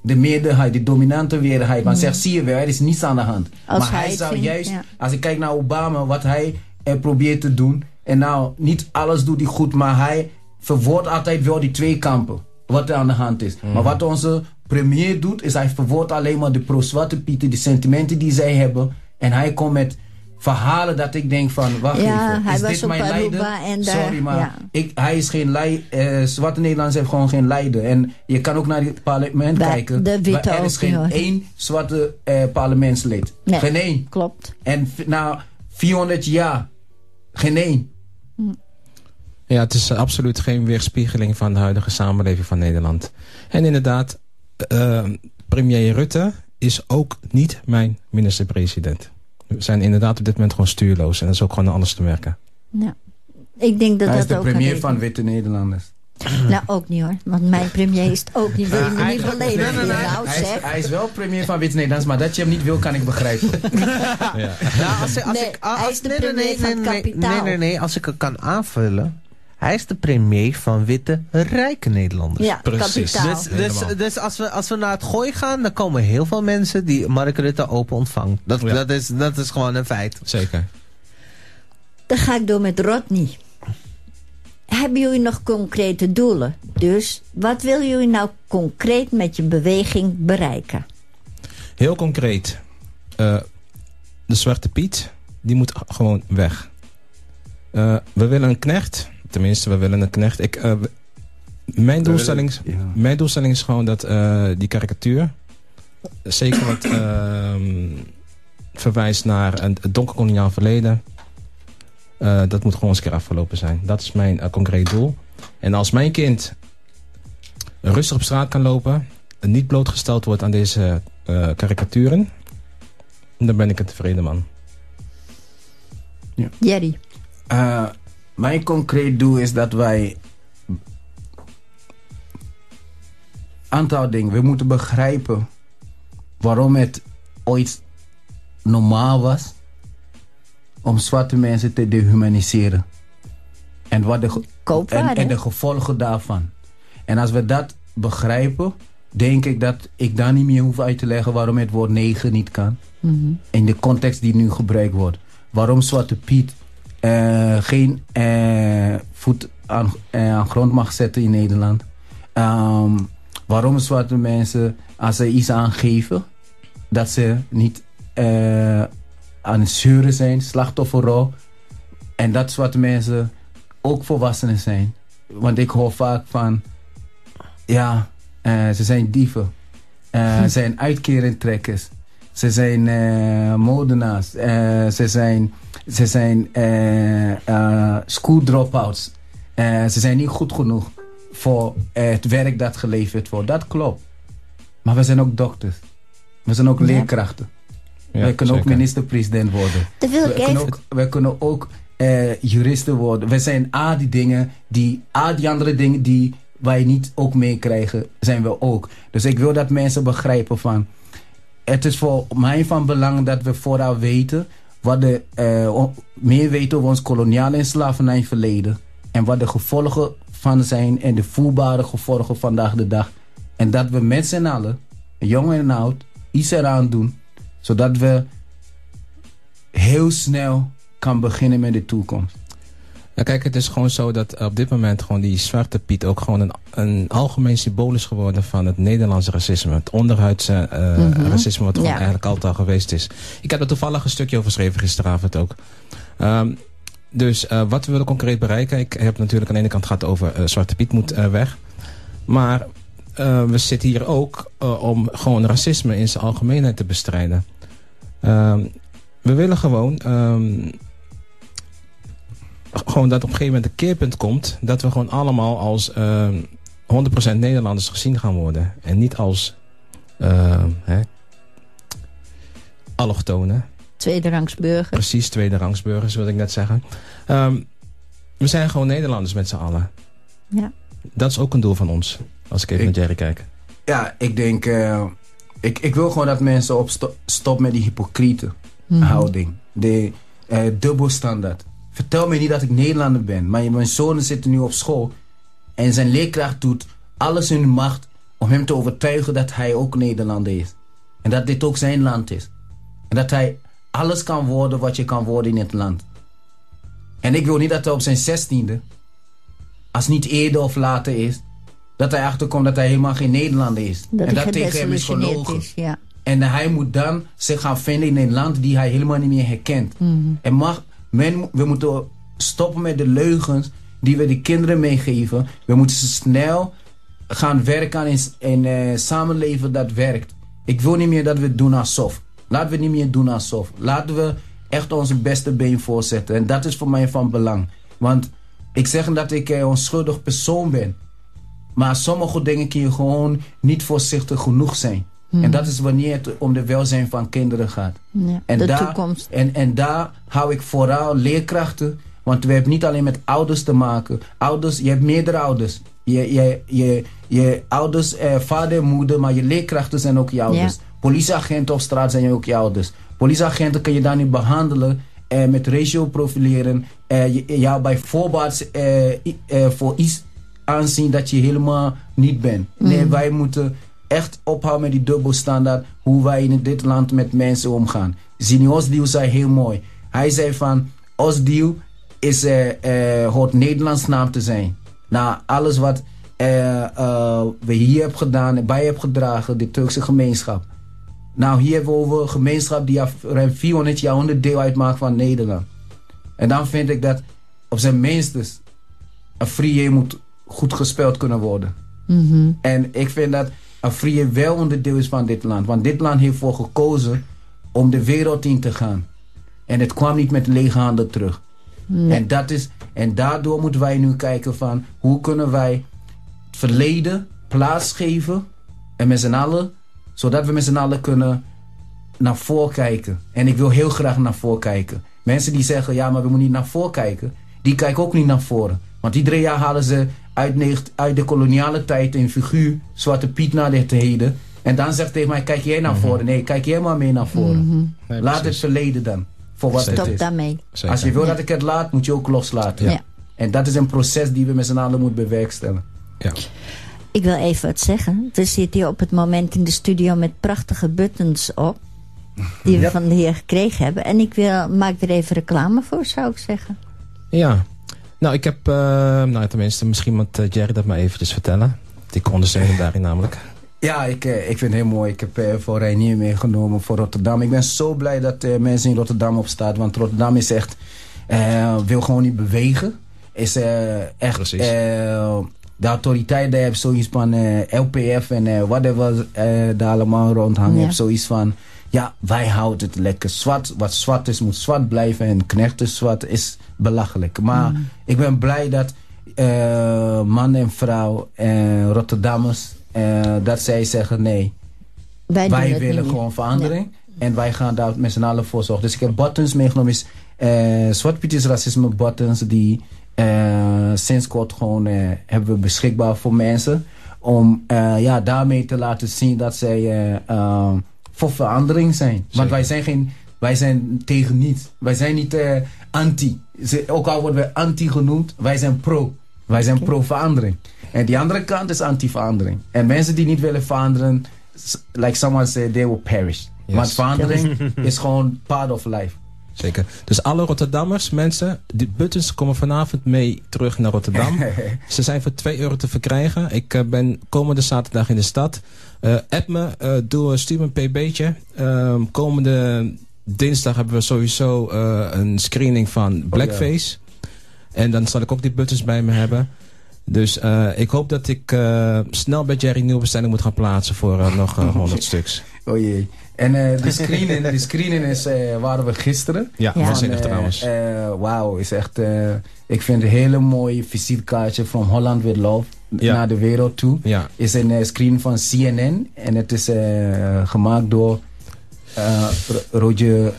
De meerderheid, de dominante meerderheid. Maar zegt, zie je wel, er is niets aan de hand. Als maar hij hij, zou vindt, juist, ja. als ik kijk naar Obama, wat hij eh, probeert te doen. En nou, niet alles doet hij goed, maar hij verwoordt altijd wel die twee kampen. Wat er aan de hand is. Maar wat onze premier doet, is hij verwoordt alleen maar de pro-zwarte pieten, de sentimenten die zij hebben. En hij komt met verhalen dat ik denk van, wacht Ja, even, hij is was dit mijn daar- Sorry, maar ja. ik, hij is geen lijden. eh zwarte Nederlanders hebben gewoon geen lijden. En je kan ook naar het parlement kijken. maar er is geen hoor. één zwarte eh, parlementslid. Nee. Geen één. Klopt. En na 400 jaar, geen één. Ja, het is absoluut geen weerspiegeling van de huidige samenleving van Nederland. En inderdaad, eh, premier Rutte is ook niet mijn minister-president. We zijn inderdaad op dit moment gewoon stuurloos. En dat is ook gewoon alles te merken. Ja. Ik denk dat hij is dat de ook premier van witte Nederlanders. Nou, ook niet hoor. Want mijn premier is het ook niet. Wil je me niet beledigen? nee, nee, Hij is, hij is wel premier van witte Nederlanders, maar dat je hem niet wil, kan ik begrijpen. Nou, als, ik- als Nee, ik, als, hij is de nee, nee, premier nee, van nee, nee, kapitaal. Nee, nee, nee, als ik het kan aanvullen. Hij is de premier van witte, rijke Nederlanders. Ja, Precies. Dus, dus, dus als, we, als we naar het gooi gaan, dan komen heel veel mensen die Mark Rutte open ontvangt. Dat, Ja. dat, is, dat is gewoon een feit. Zeker. Dan ga ik door met Rodney. Hebben jullie nog concrete doelen? Dus wat wil jullie nou concreet met je beweging bereiken? Heel concreet. eh, de Zwarte Piet, die moet gewoon weg. Eh, we willen een knecht. Tenminste, we willen een knecht. Ik, eh, mijn, doelstelling, is- Ja. mijn doelstelling is gewoon dat eh, die karikatuur... Zeker wat... ehm, verwijst naar een, het donkerkoloniaal verleden... Uh, dat moet gewoon eens een keer afgelopen zijn. Dat is mijn uh, concreet doel. En als mijn kind rustig op straat kan lopen... en niet blootgesteld wordt aan deze uh, karikaturen... dan ben ik een tevreden man. Ja. Jerry? Mijn concreet doel is dat wij... aantal dingen. We moeten begrijpen waarom het ooit normaal was om zwarte mensen te dehumaniseren. En, wat de, en, en de gevolgen daarvan. En als we dat begrijpen, denk ik dat ik daar niet meer hoef uit te leggen waarom het woord negen niet kan. Mm In de context die nu gebruikt wordt. Waarom Zwarte Piet geen uh, voet aan, uh, aan, grond mag zetten in Nederland. Um, waarom zwarte mensen, als ze iets aangeven, dat ze niet aan het zeuren zijn, slachtofferrol. En dat wat mensen ook volwassenen zijn. Want ik hoor vaak van, ja, uh, ze zijn dieven. Uh, Ze zijn uitkerentrekkers. Ze zijn uh, modenaars. ze zijn, ze zijn school dropouts. ze zijn niet goed genoeg voor het werk dat geleverd wordt. Dat klopt. Maar we zijn ook dokters. We zijn ook ja. leerkrachten. Ja, wij kunnen ook minister-president worden. Dat wil ik wij, kunnen ook, wij kunnen ook uh, juristen worden. We zijn A, die dingen, die, A, die andere dingen die wij niet ook meekrijgen, zijn we ook. Dus ik wil dat mensen begrijpen van... Het is voor mij van belang dat we vooral weten... wat de, uh, meer weten over ons koloniale en slavernijverleden. En wat de gevolgen van zijn en de voelbare gevolgen vandaag de dag. En dat we met z'n allen, jong en oud, iets eraan doen zodat we heel snel kan beginnen met de toekomst. Ja, kijk, het is gewoon zo dat op dit moment gewoon die Zwarte Piet ook gewoon een, een algemeen symbool is geworden van het Nederlandse racisme. Het onderhuidse uh, racisme wat gewoon eigenlijk altijd al geweest is. Ik heb er toevallig een stukje over geschreven gisteravond ook. Um, dus uh, wat we willen concreet bereiken, ik heb natuurlijk aan de ene kant gehad over uh, Zwarte Piet moet weg. Maar we zitten hier ook om gewoon racisme in zijn algemeenheid te bestrijden. Um, we willen gewoon... Um, gewoon dat op een gegeven moment een keerpunt komt... dat we gewoon allemaal als uh, ehm, 100% Nederlanders gezien gaan worden. En niet als uh, hè, allochtonen. Tweederangsburgers. Precies, tweederangsburgers wilde ik net zeggen. Um, we zijn gewoon Nederlanders met z'n allen. Ja. Dat is ook een doel van ons, als ik even ik, naar Jerry kijk. Ja, ik denk... Uh, ik, ik wil gewoon dat mensen op stop met die hypocriete mm -hmm. houding. De uh, dubbelstandaard. Vertel me niet dat ik Nederlander ben. Maar mijn zonen zitten nu op school. En zijn leerkracht doet alles in de macht om hem te overtuigen dat hij ook Nederlander is. En dat dit ook zijn land is. En dat hij alles kan worden wat je kan worden in het land. En ik wil niet dat hij op zijn zestiende, als niet eerder of later is, dat hij achterkomt dat hij helemaal geen Nederlander is. Dat en dat tegen hem is gelogen. Is, ja. En hij moet dan zich gaan vinden in een land die hij helemaal niet meer herkent. Mm. En mag, men, we moeten stoppen met de leugens die we de kinderen meegeven. We moeten ze snel gaan werken aan een, uh, samenleven dat werkt. Ik wil niet meer dat we doen alsof. Laten we niet meer doen alsof. Laten we echt onze beste been voorzetten. En dat is voor mij van belang. Want ik zeg dat ik een onschuldig persoon ben. Maar sommige dingen kun je gewoon niet voorzichtig genoeg zijn. Hmm. En dat is wanneer het om de welzijn van kinderen gaat. Ja, en de daar, toekomst. En, en daar hou ik vooral leerkrachten. Want we hebben niet alleen met ouders te maken. Ouders, je hebt meerdere ouders. Je, je, je, je ouders, eh, vader en moeder, maar je leerkrachten zijn ook je ouders. Ja. Politieagenten op straat zijn ook je ouders. Politieagenten kun je daar niet behandelen eh, met ratio profileren. Eh, ja, bij voorbaat eh, eh, voor iets aanzien dat je helemaal niet bent. Nee, Mm. wij moeten echt ophouden met die dubbelstandaard. Hoe wij in dit land met mensen omgaan. Zini Osdiel zei heel mooi. Hij zei van, Osdiel is, uh, uh, hoort Nederlands naam te zijn. Na alles wat uh, we hier hebben gedaan en bij hebben gedragen, de Turkse gemeenschap. Nou, hier hebben we over een gemeenschap die ruim 400 jaar onderdeel uitmaakt van Nederland. En dan vind ik dat op zijn minstens een vrije moet goed gespeeld kunnen worden. Mm -hmm. En ik vind dat Afrië wel onderdeel is van dit land. Want dit land heeft voor gekozen om de wereld in te gaan. En het kwam niet met lege handen terug. En, dat is, en daardoor moeten wij nu kijken van hoe kunnen wij het verleden plaatsgeven en met z'n allen, zodat we met z'n allen kunnen naar voren kijken. En ik wil heel graag naar voren kijken. Mensen die zeggen, ja, maar we moeten niet naar voren kijken, die kijken ook niet naar voren. Want iedere jaar halen ze uit, uit de koloniale tijd een figuur, Zwarte Piet, naar dit heden. En dan zegt tegen mij, kijk jij naar mhm. voren? Nee, kijk jij maar mee naar voren. Mhm. Laat het verleden dan, voor wat Stop het is. daarmee. Als je wil dat ik het laat, moet je ook loslaten. Ja. En dat is een proces die we met z'n allen moeten bewerkstelligen. Ja. Ik wil even wat zeggen. We zitten hier op het moment in de studio met prachtige buttons op. Die we van de heer gekregen hebben. En ik wil, maak er even reclame voor, zou ik zeggen. Ja. Nou, ik heb... Uh, nou, tenminste, misschien moet uh, Jerry dat maar eventjes vertellen. Die ondersteunen daarin namelijk. Ja, ik, uh, ik vind het heel mooi. Ik heb uh, voor Reinier meegenomen voor Rotterdam. Ik ben zo blij dat uh, mensen in Rotterdam op staan. Want Rotterdam is echt... wil gewoon niet bewegen. Is echt... Precies de autoriteiten daar hebben zoiets van uh, eh, LPF en uh, whatever uh, daar allemaal rondhangen. Ja. Zoiets van, ja, wij houden het lekker zwart. Wat zwart is, moet zwart blijven. En knecht is zwart is belachelijk. Maar mm. ik ben blij dat man en vrouw en Rotterdammers, dat zij zeggen nee. Wij, wij willen gewoon verandering. En wij gaan daar met z'n allen voor zorgen. Dus ik heb buttons meegenomen. Is, Zwart Piet is racisme buttons die uh, sinds kort gewoon uh, hebben we beschikbaar voor mensen. Om uh, ja, daarmee te laten zien dat zij voor verandering zijn. Want wij zijn, geen, wij zijn tegen niets. Wij zijn niet anti. Ook al worden we anti genoemd, wij zijn pro. Wij zijn pro-verandering. En die andere kant is anti-verandering. En mensen die niet willen veranderen, like someone said, they will perish. Yes. Want verandering is gewoon part of life. Zeker. Dus alle Rotterdammers, mensen, die buttons komen vanavond mee terug naar Rotterdam. Ze zijn voor 2 euro te verkrijgen. Ik uh, ben komende zaterdag in de stad. Uh, app me, uh, doe, stuur me een pb'tje. Ehm, komende dinsdag hebben we sowieso een screening van oh, Blackface. En dan zal ik ook die buttons bij me hebben. Dus ik hoop dat ik snel bij Jerry nieuwe bestelling moet gaan plaatsen voor nog 100 stuks. Oh jee. En uh, de screening, de screening is, uh, waren we gisteren. Ja, ja. waanzinnig trouwens. Uh, Wauw, is echt... ik vind een hele mooie visitekaartje van Holland with Love naar de wereld toe. Ja. Is een screen van CNN en het is gemaakt door Roger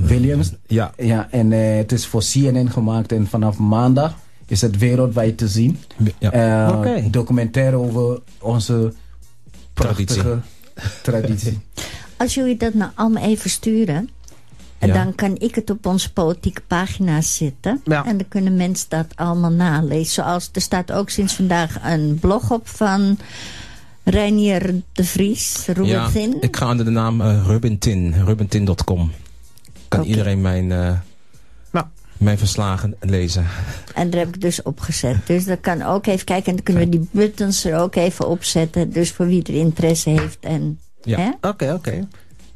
Williams. Ja. ja en het is voor CNN gemaakt en vanaf maandag is het wereldwijd te zien. Ja. Okay. Documentaire over onze prachtige traditie. traditie. Als jullie dat nou allemaal even sturen... dan kan ik het op onze politieke pagina zetten. En dan kunnen mensen dat allemaal nalezen. Zoals er staat ook sinds vandaag een blog op van... Reinier de Vries, Rubentin. Ja, ik ga onder de naam uh, Rubentin, rubentin.com. Kan iedereen mijn, uh, mijn verslagen lezen. En daar heb ik dus opgezet. Dus dat kan ook even kijken. En dan kunnen we die buttons er ook even opzetten. Dus voor wie er interesse heeft. En ja. Oké, oké.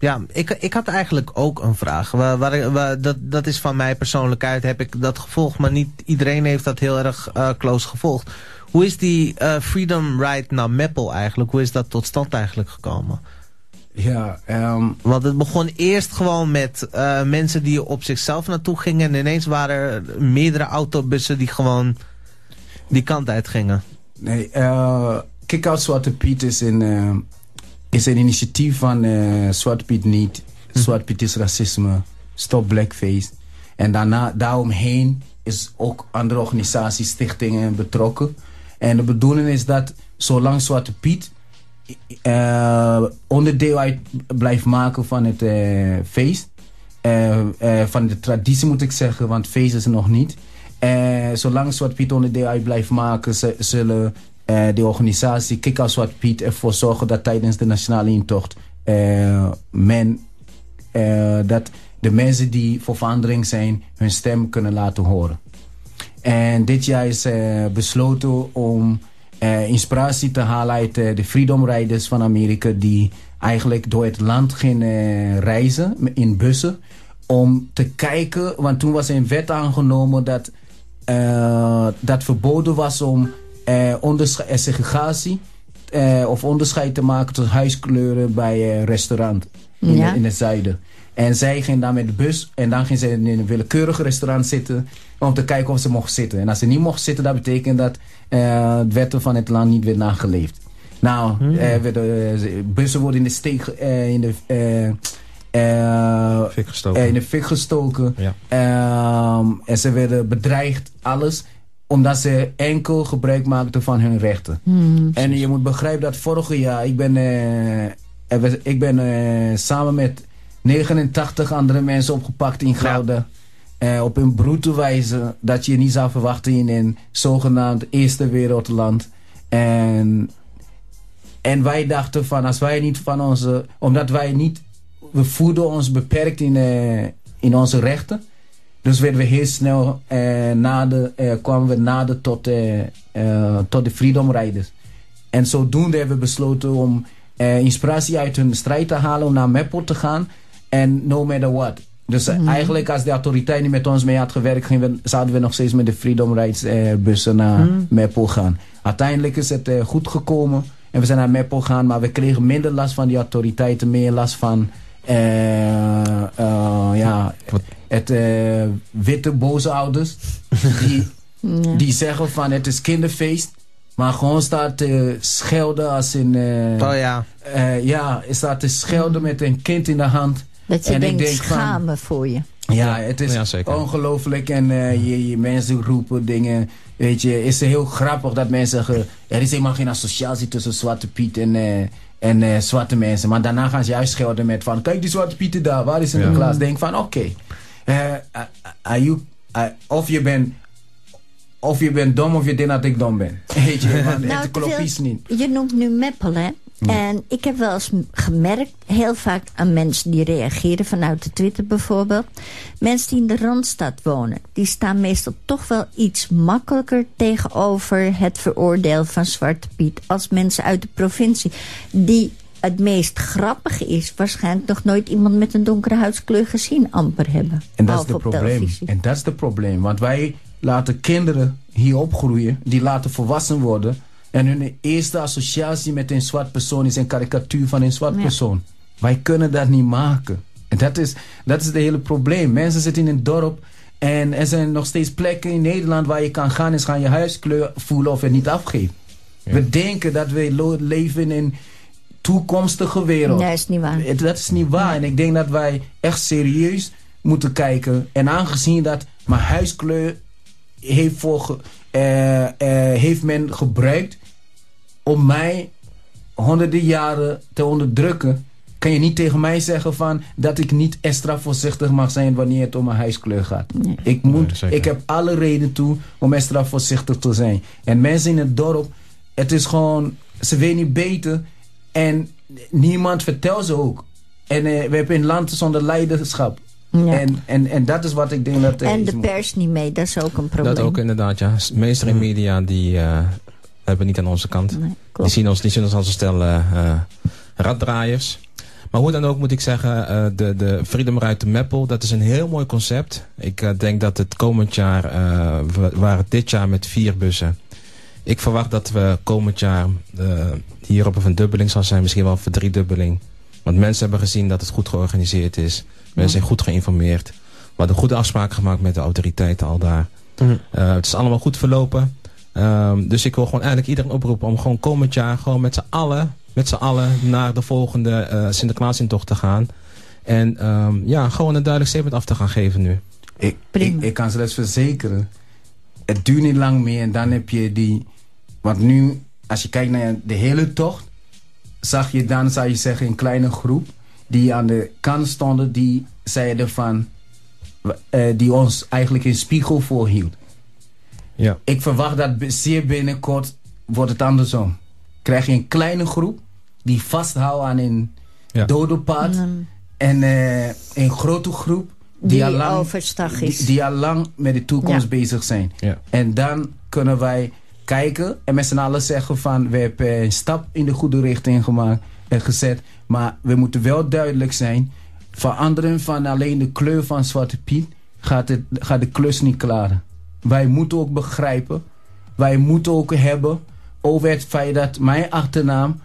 Ja, ik, ik had eigenlijk ook een vraag. Waar, waar, dat, dat is van mij persoonlijk uit. Heb ik dat gevolgd, maar niet iedereen heeft dat heel erg uh, close gevolgd. Hoe is die uh, Freedom Ride naar Meppel eigenlijk? Hoe is dat tot stand eigenlijk gekomen? Ja, um... Want het begon eerst gewoon met uh, mensen die op zichzelf naartoe gingen. En ineens waren er meerdere autobussen die gewoon die kant uit gingen. Nee, uh, Kick-Out Zwarte Piet is in is een initiatief van uh, Zwart Piet niet. Zwart Piet is racisme. Stop Blackface. En daarna, daaromheen is ook andere organisaties, stichtingen betrokken. En de bedoeling is dat zolang Zwarte Piet uh, onderdeel uit blijft maken van het uh, feest. Van de traditie moet ik zeggen, want feest is er nog niet. zolang Zwarte Piet onderdeel uit blijft maken, zullen uh, de organisatie Out Zwart Piet ervoor zorgen dat tijdens de nationale intocht uh, men, uh, dat de mensen die voor verandering zijn hun stem kunnen laten horen. En dit jaar is besloten om inspiratie te halen uit de Freedom Riders van Amerika die eigenlijk door het land gingen reizen in bussen om te kijken, want toen was een wet aangenomen dat, dat verboden was om eh, eh, segregatie eh, of onderscheid te maken tussen huiskleuren bij eh, restaurant. in, Ja. de- in het zuiden. En zij ging dan met de bus en dan ging ze in een willekeurig restaurant zitten om te kijken of ze mocht zitten. En als ze niet mocht zitten, dat betekent dat eh het wetten van het land niet werd nageleefd. Nou, eh, werden, eh, bussen worden in de steek, eh, in de, eh, eh, Fik gestoken. eh, in de fik gestoken. Ja. Ehm, en ze werden bedreigd, alles. Omdat ze enkel gebruik maakten van hun rechten. En je moet begrijpen dat vorige jaar, ik ben, eh, ik ben eh, samen met 89 andere mensen opgepakt in Gouda. Eh, op een brute wijze dat je niet zou verwachten in een zogenaamd eerste wereldland. En, en wij dachten van als wij niet van onze, omdat wij niet, we voelden ons beperkt in, in onze rechten. Dus werden we heel snel eh, nader, eh, kwamen we nader tot, eh, eh, tot de Freedom Riders. En zodoende hebben we besloten om eh, inspiratie uit hun strijd te halen om naar Meppel te gaan. En no matter what. Dus eh, eigenlijk als de autoriteit niet met ons mee had gewerkt, gingen we, zouden we nog steeds met de Freedom Rides eh, bussen naar Meppel gaan. Uiteindelijk is het eh, goed gekomen en we zijn naar Meppel gaan, maar we kregen minder last van die autoriteiten, meer last van eh, eh, ja, Wat- het eh, witte boze ouders die Ja. die zeggen van het is kinderfeest. Maar gewoon staat te schelden als in... eh, Oh ja. eh, ja, staat te schelden met een kind in de hand. Dat je En ik denk van- schamen voor je. Ja, het is Ja, ongelooflijk. En eh, je, je mensen roepen dingen. Weet je, is het heel grappig dat mensen zeggen... Er is helemaal geen associatie tussen Zwarte Piet en, eh, en zwarte mensen. Maar daarna gaan ze juist schelden met van... Kijk die Zwarte Pieten daar, waar is Sinterklaas? Denk van, oké. Ah, you- ah, of je bent... Of je bent dom of je denkt dat ik dom ben. Weet je, want Nou, het klopt iets niet. Je noemt nu Meppel, hè? En ik heb wel eens gemerkt, heel vaak aan mensen die reageren vanuit de Twitter bijvoorbeeld. Mensen die in de Randstad wonen, die staan meestal toch wel iets makkelijker tegenover het veroordelen van Zwarte Piet als mensen uit de provincie. Die het meest grappige is, waarschijnlijk nog nooit iemand met een donkere huidskleur gezien amper hebben. En dat is het probleem. En dat is het probleem. Want wij laten kinderen hier opgroeien, die laten volwassen worden. En hun eerste associatie met een zwart persoon is een karikatuur van een zwart Ja. persoon. Wij kunnen dat niet maken. En dat is, dat is het hele probleem. Mensen zitten in een dorp en er zijn nog steeds plekken in Nederland waar je kan gaan en gaan je huiskleur voelen of het niet afgeeft. We denken dat we leven in een toekomstige wereld. Nee, is niet waar. Het- Dat is niet waar. En ik denk dat wij echt serieus moeten kijken. En aangezien dat mijn huiskleur heeft, voor ge- eh, eh, heeft men gebruikt om mij honderden jaren te onderdrukken, kan je niet tegen mij zeggen van dat ik niet extra voorzichtig mag zijn wanneer het om mijn huiskleur gaat. Ik, moet, ik heb alle reden toe om extra voorzichtig te zijn. En mensen in het dorp, het is gewoon, ze weten niet beter en niemand vertelt ze ook. En eh, we hebben een land zonder leiderschap. Ja. En, en, en dat is wat ik denk dat... En de moet. pers niet mee, dat is ook een probleem. Dat ook inderdaad, ja. Mainstream media, die eh, hebben niet aan onze kant. Nee, Die zien ons, die zien ons als een stel eh, raddraaiers. Maar hoe dan ook moet ik zeggen, eh, de, de Freedom Ride to Meppel, dat is een heel mooi concept. Ik eh, denk dat het komend jaar, eh, we waren dit jaar met vier bussen. Ik verwacht dat we komend jaar eh, hier op een verdubbeling zal zijn, misschien wel een verdriedubbeling. Want mensen hebben gezien dat het goed georganiseerd is. Mensen zijn goed geïnformeerd. We hadden goede afspraken gemaakt met de autoriteiten al daar. Eh, het is allemaal goed verlopen. Ehm, dus ik wil gewoon eigenlijk iedereen oproepen om gewoon komend jaar gewoon met z'n allen, met z'n allen naar de volgende eh Sinterklaasintocht te gaan. En ehm, ja, gewoon een duidelijk statement af te gaan geven nu. Ik, ik, ik kan ze dat verzekeren. Het duurt niet lang meer en dan heb je die... Want nu, als je kijkt naar de hele tocht... zag je dan, zou je zeggen, een kleine groep... die aan de kant stonden, die zeiden van... eh, die ons eigenlijk een spiegel voorhield. Ja. Ik verwacht dat zeer binnenkort wordt het andersom. Krijg je een kleine groep die vasthoudt aan een Ja. dodenpad... Mm. en eh, een grote groep die, Die al lang overstag is. die, die al lang met de toekomst Ja. bezig zijn. Ja. En dan kunnen wij kijken en met z'n allen zeggen van... we hebben een stap in de goede richting gemaakt en gezet. Maar we moeten wel duidelijk zijn... veranderen van alleen de kleur van Zwarte Piet... gaat, het, gaat de klus niet klaren. Wij moeten ook begrijpen... wij moeten ook hebben over het feit dat mijn achternaam...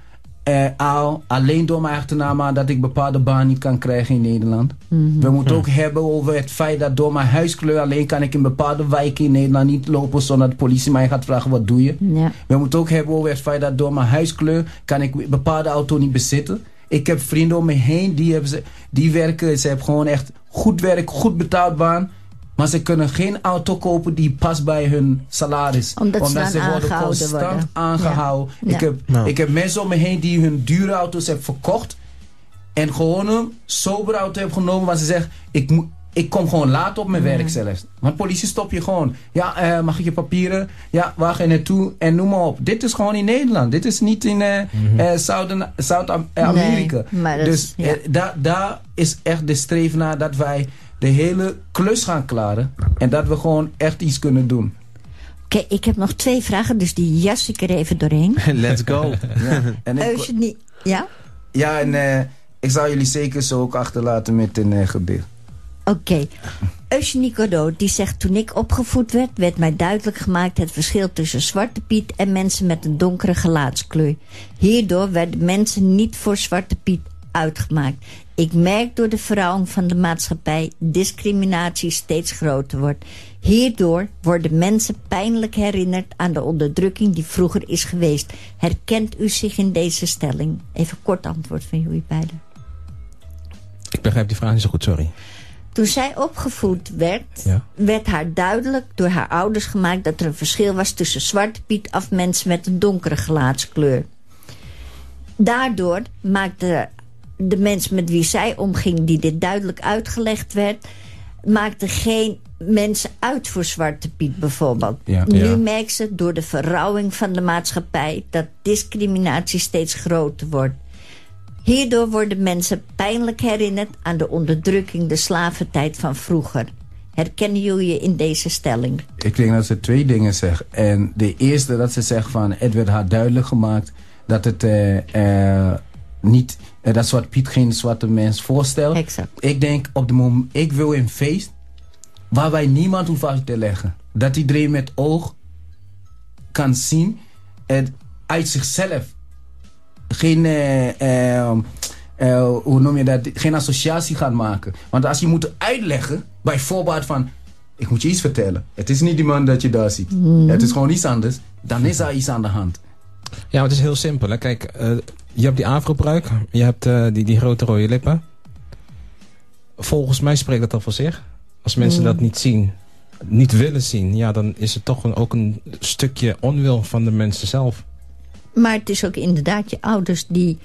eh, al, alleen door mijn achternaam aan dat ik bepaalde baan niet kan krijgen in Nederland. We moeten ook hebben over het feit dat door mijn huiskleur alleen kan ik in bepaalde wijken in Nederland niet lopen zonder dat de politie mij gaat vragen wat doe je. Ja. We moeten ook hebben over het feit dat door mijn huiskleur kan ik een bepaalde auto niet bezitten. Ik heb vrienden om me heen die, hebben ze, die werken, ze hebben gewoon echt goed werk, goed betaald baan. Maar ze kunnen geen auto kopen die past bij hun salaris. Omdat ze dan ze worden constant worden. aangehouden. Ja. Ik, heb, Nou. ik heb mensen om me heen die hun dure auto's hebben verkocht. En gewoon een sober auto hebben genomen. waar ze zeggen, ik, ik kom gewoon laat op mijn werk zelfs. Want politie stop je gewoon. Ja, eh, mag ik je papieren? Ja, waar ga je naartoe? En noem maar op. Dit is gewoon in Nederland. Dit is niet in eh, eh, Zuiden- Zuid-Amerika. Nee, maar dat dus ja. eh, daar daar is echt de streven naar dat wij de hele klus gaan klaren. En dat we gewoon echt iets kunnen doen. Oké, ik heb nog twee vragen, dus die jas ik er even doorheen. Let's go. Ja, en ik, Eugenie, ja? ja, en eh, ik zal jullie zeker zo ook achterlaten met een uh, gedicht. Oké. Eugenie Godot, die zegt... Toen ik opgevoed werd, werd mij duidelijk gemaakt... het verschil tussen Zwarte Piet en mensen met een donkere gelaatskleur. Hierdoor werden mensen niet voor Zwarte Piet uitgemaakt. Ik merk door de verrouwing van de maatschappij... discriminatie steeds groter wordt. Hierdoor worden mensen pijnlijk herinnerd... aan de onderdrukking die vroeger is geweest. Herkent u zich in deze stelling? Even kort antwoord van jullie beiden. Ik begrijp die vraag niet zo goed, sorry. Toen zij opgevoed werd, Ja. werd haar duidelijk door haar ouders gemaakt dat er een verschil was tussen zwarte piet af mensen met een donkere gelaatskleur. Daardoor maakte de mens met wie zij omging, die dit duidelijk uitgelegd werd, maakte geen mensen uit voor zwarte piet bijvoorbeeld. Ja. Nu Ja. merkt ze door de verrouwing van de maatschappij dat discriminatie steeds groter wordt. Hierdoor worden mensen pijnlijk herinnerd aan de onderdrukking, de slaventijd van vroeger. Herkennen jullie je in deze stelling? Ik denk dat ze twee dingen zegt. En de eerste dat ze zegt van... Het werd haar duidelijk gemaakt dat het eh, eh, niet... eh, dat Zwarte Piet geen zwarte mens voorstelt. Exact. Ik denk op de moment... Ik wil een feest waar wij niemand hoeven uit te leggen. Dat iedereen met oog kan zien. Het uit zichzelf. Geen... eh, eh, eh, hoe noem je dat? Geen associatie gaat maken. Want als je moet uitleggen, bijvoorbeeld van... Ik moet je iets vertellen. Het is niet die man dat je daar ziet. Het is gewoon iets anders. Dan is er iets aan de hand. Ja, maar het is heel simpel. Hè. Kijk, eh, je hebt die afrobruik. Je hebt eh, die, die grote rode lippen. Volgens mij spreekt dat al voor zich. Als mensen dat niet zien, niet willen zien... ja, dan is het toch een, ook een stukje onwil van de mensen zelf. Maar het is ook inderdaad je ouders die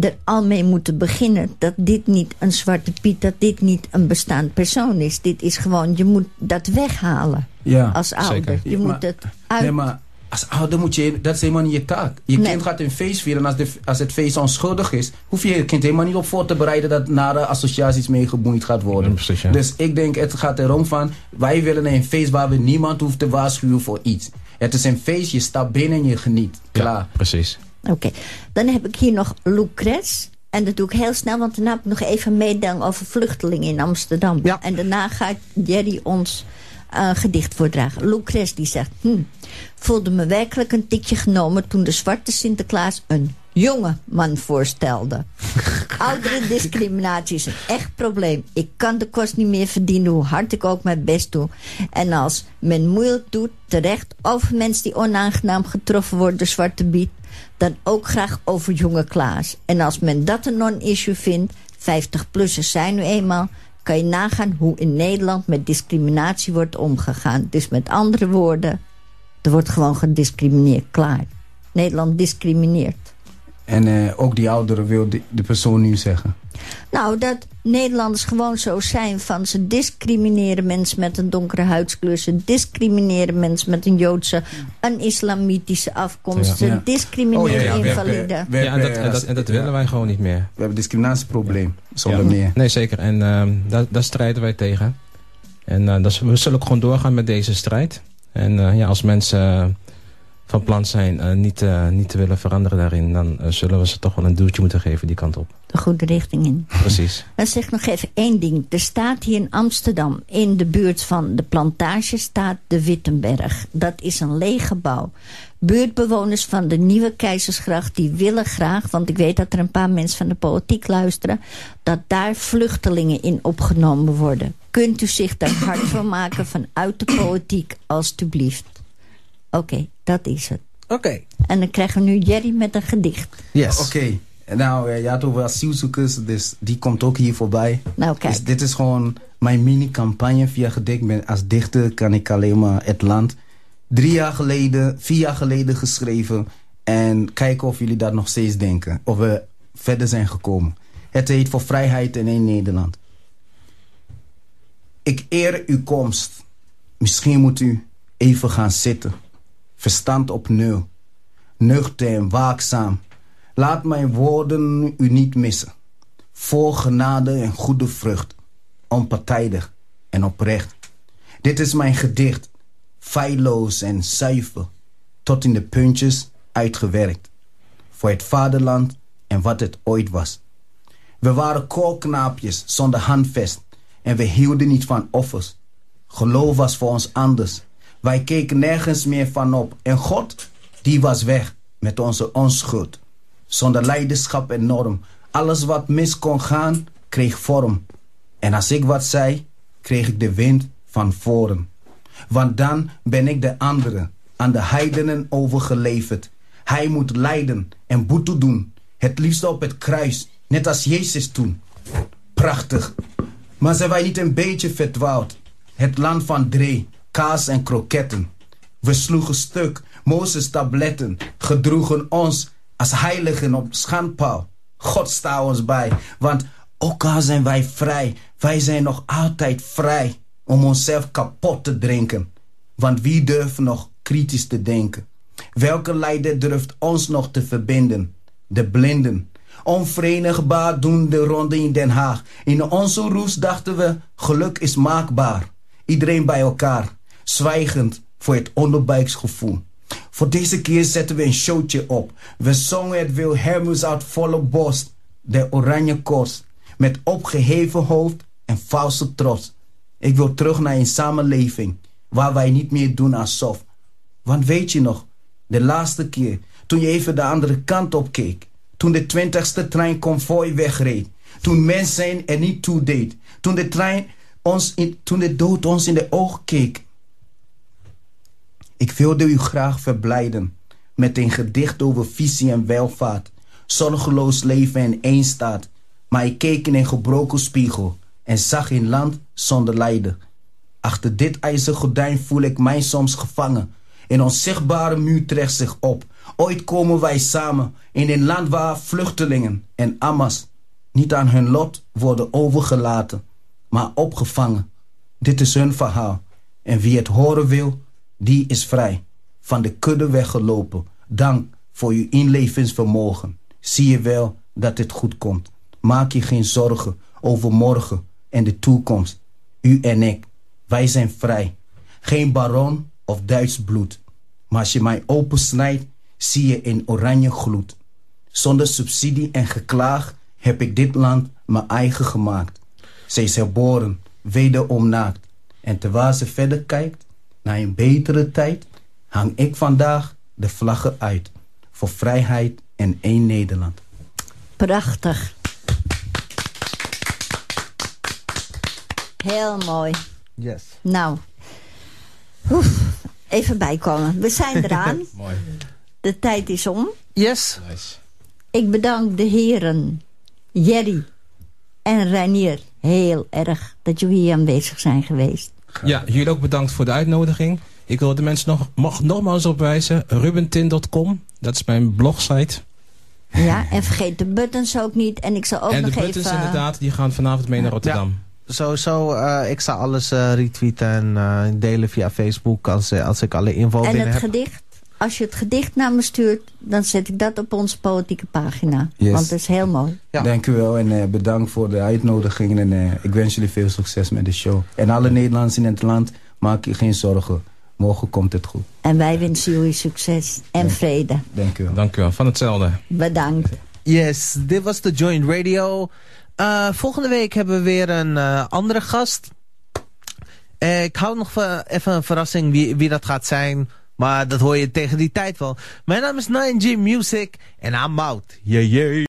er al mee moeten beginnen... dat dit niet een zwarte piet, dat dit niet een bestaand persoon is. Dit is gewoon, je moet dat weghalen Ja. als ouder. zeker. Je Ja, moet maar- het uit... Nee, maar als ouder moet je... Dat is helemaal niet je taak. Je Nee. kind gaat een feest vieren. En als, de, als het feest onschuldig is... hoef je je kind helemaal niet op voor te bereiden... dat nare associaties mee geboeid gaat worden. Ja, precies, ja. Dus ik denk, het gaat erom van... wij willen een feest waar we niemand hoeft te waarschuwen voor iets. Het is een feest, je stapt binnen en je geniet. Klaar. Ja, precies. Oké, dan heb ik hier nog Lucrece. En dat doe ik heel snel, want daarna heb ik nog even meedenken over vluchtelingen in Amsterdam. Ja. En daarna gaat Jerry ons eh, een gedicht voordragen. Lucrece die zegt... Hm, voelde me werkelijk een tikje genomen toen de zwarte Sinterklaas een jonge man voorstelde. Oudere discriminatie is een echt probleem. Ik kan de kost niet meer verdienen, hoe hard ik ook mijn best doe. En als men moeilijk doet, terecht over mensen die onaangenaam getroffen worden door zwarte biet, dan ook graag over jonge Klaas. En als men dat een non-issue vindt, 50-plussers zijn nu eenmaal, kan je nagaan hoe in Nederland met discriminatie wordt omgegaan. Dus met andere woorden, er wordt gewoon gediscrimineerd, klaar. Nederland discrimineert. En eh, ook die ouderen wil de, de persoon nu zeggen. Nou, dat Nederlanders gewoon zo zijn van ze discrimineren mensen met een donkere huidskleur. Ze discrimineren mensen met een Joodse, een islamitische afkomst. Ja. Ze Ja. discrimineren Oh, ja, ja, we invaliden. hebben- we Ja, en dat, hebben, en dat, en dat willen wij gewoon niet meer. We hebben een discriminatieprobleem, zonder Ja. meer. Nee, zeker. En ehm, daar, daar strijden wij tegen. En eh, dat, we zullen ook gewoon doorgaan met deze strijd. En eh, ja, als mensen van plan zijn uh, niet, uh, niet te willen veranderen daarin... dan uh, zullen we ze toch wel een duwtje moeten geven die kant op. De goede richting in. Precies. Dan zeg ik nog even één ding. Er staat hier in Amsterdam, in de buurt van de plantage... staat de Wittenberg. Dat is een leeg gebouw. Buurtbewoners van de Nieuwe Keizersgracht... die willen graag, want ik weet dat er een paar mensen van de politiek luisteren... dat daar vluchtelingen in opgenomen worden. Kunt u zich daar hard van maken vanuit de politiek, alstublieft? Oké, okay, dat is het. Oké. Okay. En dan krijgen we nu Jerry met een gedicht. Yes. Oké. Okay. Nou, je had over asielzoekers, dus die komt ook hier voorbij. Nou, kijk. Dus dit is gewoon mijn mini-campagne via gedicht. Als dichter kan ik alleen maar het land. Drie jaar geleden, vier jaar geleden geschreven. En kijken of jullie dat nog steeds denken. Of we verder zijn gekomen. Het heet Voor Vrijheid in één Nederland. Ik eer uw komst. Misschien moet u even gaan zitten verstand op nul. Nuchter en waakzaam. Laat mijn woorden u niet missen. Vol genade en goede vrucht. Onpartijdig en oprecht. Dit is mijn gedicht. Feilloos en zuiver. Tot in de puntjes uitgewerkt. Voor het vaderland en wat het ooit was. We waren koolknaapjes zonder handvest. En we hielden niet van offers. Geloof was voor ons anders. Wij keken nergens meer van op. En God, die was weg met onze onschuld. Zonder leiderschap en norm. Alles wat mis kon gaan, kreeg vorm. En als ik wat zei, kreeg ik de wind van voren. Want dan ben ik de andere, aan de heidenen overgeleverd. Hij moet lijden en boete doen. Het liefst op het kruis, net als Jezus toen. Prachtig. Maar zijn wij niet een beetje verdwaald? Het land van Dree, kaas en kroketten. We sloegen stuk, Mozes tabletten, gedroegen ons als heiligen op schandpaal. God sta ons bij, want ook al zijn wij vrij, wij zijn nog altijd vrij om onszelf kapot te drinken. Want wie durft nog kritisch te denken? Welke leider durft ons nog te verbinden? De blinden. Onverenigbaar doen de ronde in Den Haag. In onze roes dachten we, geluk is maakbaar. Iedereen bij elkaar zwijgend voor het onderbuiksgevoel. Voor deze keer zetten we een showtje op. We zongen het Wilhelmus uit volle borst, de oranje kost, met opgeheven hoofd en valse trots. Ik wil terug naar een samenleving waar wij niet meer doen alsof. Want weet je nog, de laatste keer toen je even de andere kant op keek, toen de twintigste trein convoy wegreed, toen mensen er niet toe deed, toen de trein ons in, toen de dood ons in de ogen keek ik wilde u graag verblijden met een gedicht over visie en welvaart. Zorgeloos leven en eenstaat. Maar ik keek in een gebroken spiegel en zag een land zonder lijden. Achter dit ijzeren gordijn voel ik mij soms gevangen. Een onzichtbare muur trekt zich op. Ooit komen wij samen in een land waar vluchtelingen en amas niet aan hun lot worden overgelaten, maar opgevangen. Dit is hun verhaal. En wie het horen wil, die is vrij. Van de kudde weggelopen. Dank voor uw inlevingsvermogen. Zie je wel dat het goed komt. Maak je geen zorgen over morgen en de toekomst. U en ik, wij zijn vrij. Geen baron of Duits bloed. Maar als je mij opensnijdt, zie je een oranje gloed. Zonder subsidie en geklaag heb ik dit land mijn eigen gemaakt. Zij is herboren, wederom naakt. En terwijl ze verder kijkt, naar een betere tijd hang ik vandaag de vlaggen uit. Voor vrijheid en één Nederland. Prachtig. Heel mooi. Yes. Nou, oef, even bijkomen. We zijn eraan. mooi. De tijd is om. Yes. Nice. Ik bedank de heren Jerry en Reinier heel erg dat jullie hier aanwezig zijn geweest. Ja, jullie ook bedankt voor de uitnodiging. Ik wil de mensen nog, mag nogmaals opwijzen. Rubentin.com, dat is mijn blogsite. Ja, en vergeet de buttons ook niet. En ik zal ook en nog de buttons even... inderdaad, die gaan vanavond mee naar Rotterdam. Sowieso, uh, ik zal alles uh, retweeten en uh, delen via Facebook als, als ik alle info en binnen het heb. gedicht, als je het gedicht naar me stuurt, dan zet ik dat op onze politieke pagina. Yes. Want het is heel mooi. Ja. Dank u wel en bedankt voor de uitnodiging. En ik wens jullie veel succes met de show. En alle Nederlanders in het land, maak je geen zorgen. Morgen komt het goed. En wij wensen jullie succes en vrede. Dank u wel. Dank u wel. Van hetzelfde. Bedankt. Yes, dit was de Joint Radio. Uh, volgende week hebben we weer een uh, andere gast. Uh, ik hou nog even een verrassing wie, wie dat gaat zijn. Maar dat hoor je tegen die tijd wel. Mijn naam is 9G Music en I'm out. Yeah, yeah.